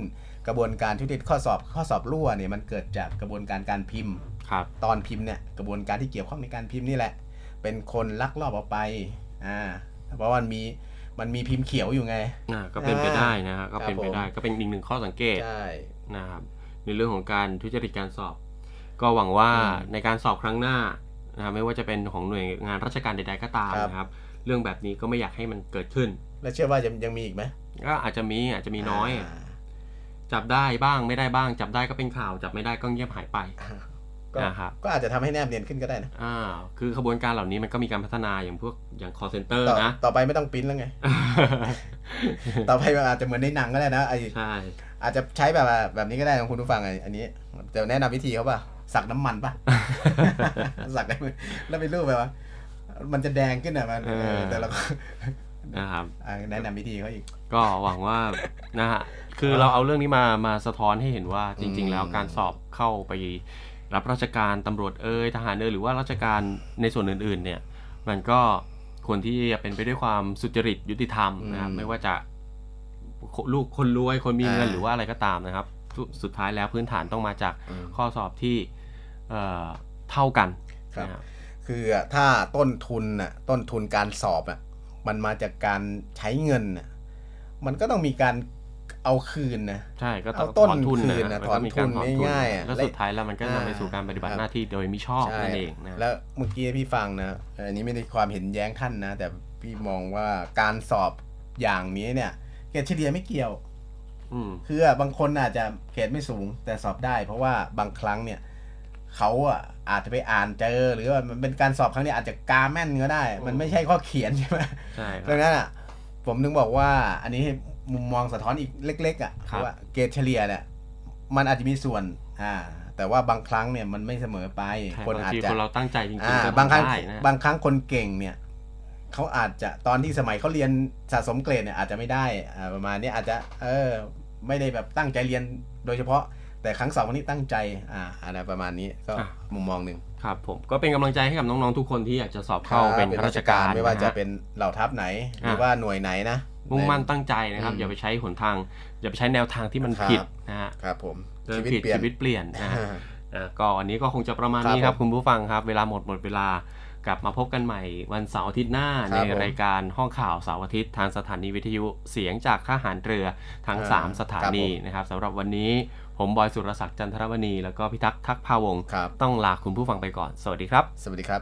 กระบวนการทุจริตข้อสอบข้อสอบรั่วเนี่ยมันเกิดจากกระบวนการการพิมพ์ครับตอนพิมพ์เนี่ยกระบวนการที่เกี่ยวข้องในการพิมพ์นี่แหละ เป็นคนลักลอบเอาไปอ่าเพราะว่ามันมี มันมีพิมพ์เขียวอยู่ไงอ่าก็เป็นไปได้นะฮะก็เป็นไปครับผมได้ก็เป็นอีกหนึ่งข้อสังเกตใช่นะครับในเรื่องของการทุจริตการสอบ ก็หวังว่าอืมในการสอบครั้งหน้านะครับไม่ว่าจะเป็นของหน่วยงานราชการใดๆก็ตามครับนะครับ เรื่องแบบนี้ก็ไม่อยากให้มันเกิดขึ้น แล้วเชื่อว่ายังยังมีอีกไหมก็อาจจะมีอาจจะมีน้อยาจับได้บ้างไม่ได้บ้าง จับได้ก็เป็นข่าว จับไม่ได้ก็เงียบหายไป ก็นะครับก็อาจจะทำให้แนบเนียนขึ้นก็ได้นะอ่าคือขบวนการเหล่านี้มันก็มีการพัฒนาอย่างพวกอย่าง call center ต่อนะ ต่อไปไม่ต้องปริ้นแล้วไง ต่อไปมันอาจจะเหมือนในหนังก็ได้นะไอใช่อาจจะใช้แบบว่าแบบนี้ก็ได้ของคุณผู้ฟังไงอันนี้จะแนะนำวิธีเขาป่ะสักน้ำมันป่ะสักได้ไหมแล้วไปรูปแบบว่ามันจะแดงขึ้นอะมันเออเออแต่เราก็นะครับอะแนะนำวิธีเขาอีก ก็หวังว่านะฮะคือเราเอาเรื่องนี้มามาสะท้อนให้เห็นว่าจริงอืมๆแล้วการสอบเข้าไป รับราชการตำรวจเอ่ยทหารเอ่ยหรือว่าราชการในส่วนอื่น ๆ เนี่ย มันก็ควรที่จะเป็นไปด้วยความสุจริตยุติธรรมนะครับอืมไม่ว่าจะลูกคนรวยคนมีเงินอ่าหรือว่าอะไรก็ตามนะครับสุสุดท้ายแล้วพื้นฐานต้องมาจากอืมข้อสอบที่เอ่อเท่ากันครับนะครับคือถ้าต้นทุนน่ะต้นทุนการสอบอะมันมาจากการใช้เงินน่ะมันก็ต้องมีการ เอาคืนนะใช่ก็ต้องเอาต้นถอนทุนคืนนะนะแล้วก็มีการถอนทุนถอนทุนง่ายๆอะแล้วสุดท้ายแล้วมันก็นำไปสู่การปฏิบัติอ่าหน้าที่โดยมิชอบใช่นั่นเองนะแล้วเมื่อกี้พี่ฟังนะอันนี้ไม่ได้ความเห็นแย้งท่านนะ แต่พี่มองว่าการสอบอย่างนี้เนี่ยเกรดเฉลี่ยไม่เกี่ยวอืมคือบางคนอาจจะเกรดไม่สูงแต่สอบได้ เพราะว่าบางครั้งเนี่ยเขาอะอาจจะไปอ่านเจอ หรือว่ามันเป็นการสอบครั้งนี้อาจจะกาแม่นก็ได้ มันไม่ใช่ข้อเขียนใช่ไหมใช่ครัดับงนั้นอะผมถึงบอกว่าอันนี้ให้ มุมมองสะท้อนอีกเล็ก ๆ อะครับว่าเกรดเฉลี่ยเนี่ยมันอาจจะมีส่วนอ่าแต่ว่าบางครั้งเนี่ยมันไม่เสมอไปใช่คนบางอาจทีจะคนเราตั้งใจจริงอ่าๆก็บางครั้งทำได้นะบางครั้งคนเก่งเนี่ยเขาอาจจะตอนที่สมัยเขาเรียนสะสมเกรดเนี่ยอาจจะไม่ได้อ่าประมาณนี้อาจจะ เออ ไม่ได้แบบตั้งใจเรียนโดยเฉพาะ แต่ครั้งสองคนนี้ตั้งใจอ่าอะไรประมาณนี้ก็มุมมองหนึ่งครับผมก็เป็นกำลังใจให้กับน้องๆทุกคนที่อยากจะสอบเข้าเป็นข้าราชการ ไม่ว่าจะนฮเป็นเหล่าทัพไหนหรืออะว่าหน่วยไหนนะ มุ่งมั่นตั้งใจนะครับอืมอย่าไปใช้หนทาง อย่าไปใช้แนวทางที่มันครับผิดนะฮะครับผมเดินชีวิตผิดเปลี่ยนชีวิตเปลี่ยนนะฮะอ่าอะก็วันนี้ก็คงจะประมาณครับนี้ครับผมคุณผู้ฟังครับ เวลาหมดหมดเวลากลับมาพบกันใหม่วันเสาร์อาทิตย์หน้าคในรับผมรายการห้องข่าวเสาร์อาทิตย์ทางสถานีวิทยุเสียงจากทหารเรือทั้งอ่า3สถานีครับผมนะครับสำหรับวันนี้ผมบอยสุรศักดิ์จันทรมณีแล้วก็พิทักษ์ทักษ์ภาวงศ์ครับต้องลาคุณผู้ฟังไปก่อน สวัสดีครับ สวัสดีครับ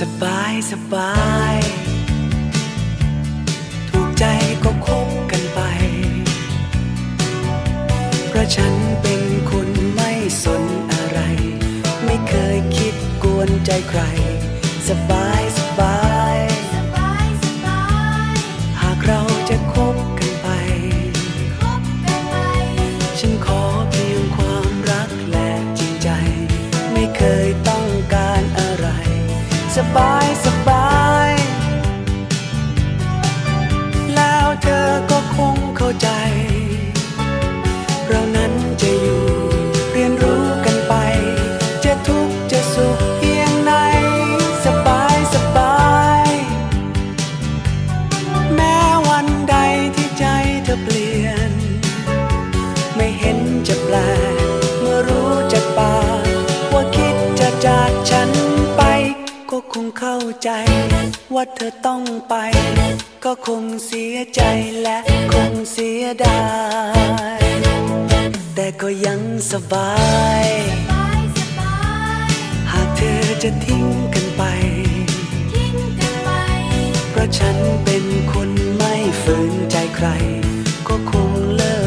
สบายสบาย ถูกใจก็คบกันไป เพราะฉันเป็นคนไม่สนอะไร ไม่เคยคิดกวนใจใคร สบายสบาย ส ว่าเธอต้องไป ก็คงเสียใจและคงเสียดาย แต่ก็ยังสบาย หากเธอจะทิ้งกันไป เพราะฉันเป็นคนไม่ฝืนใจใคร ก็คงเลิก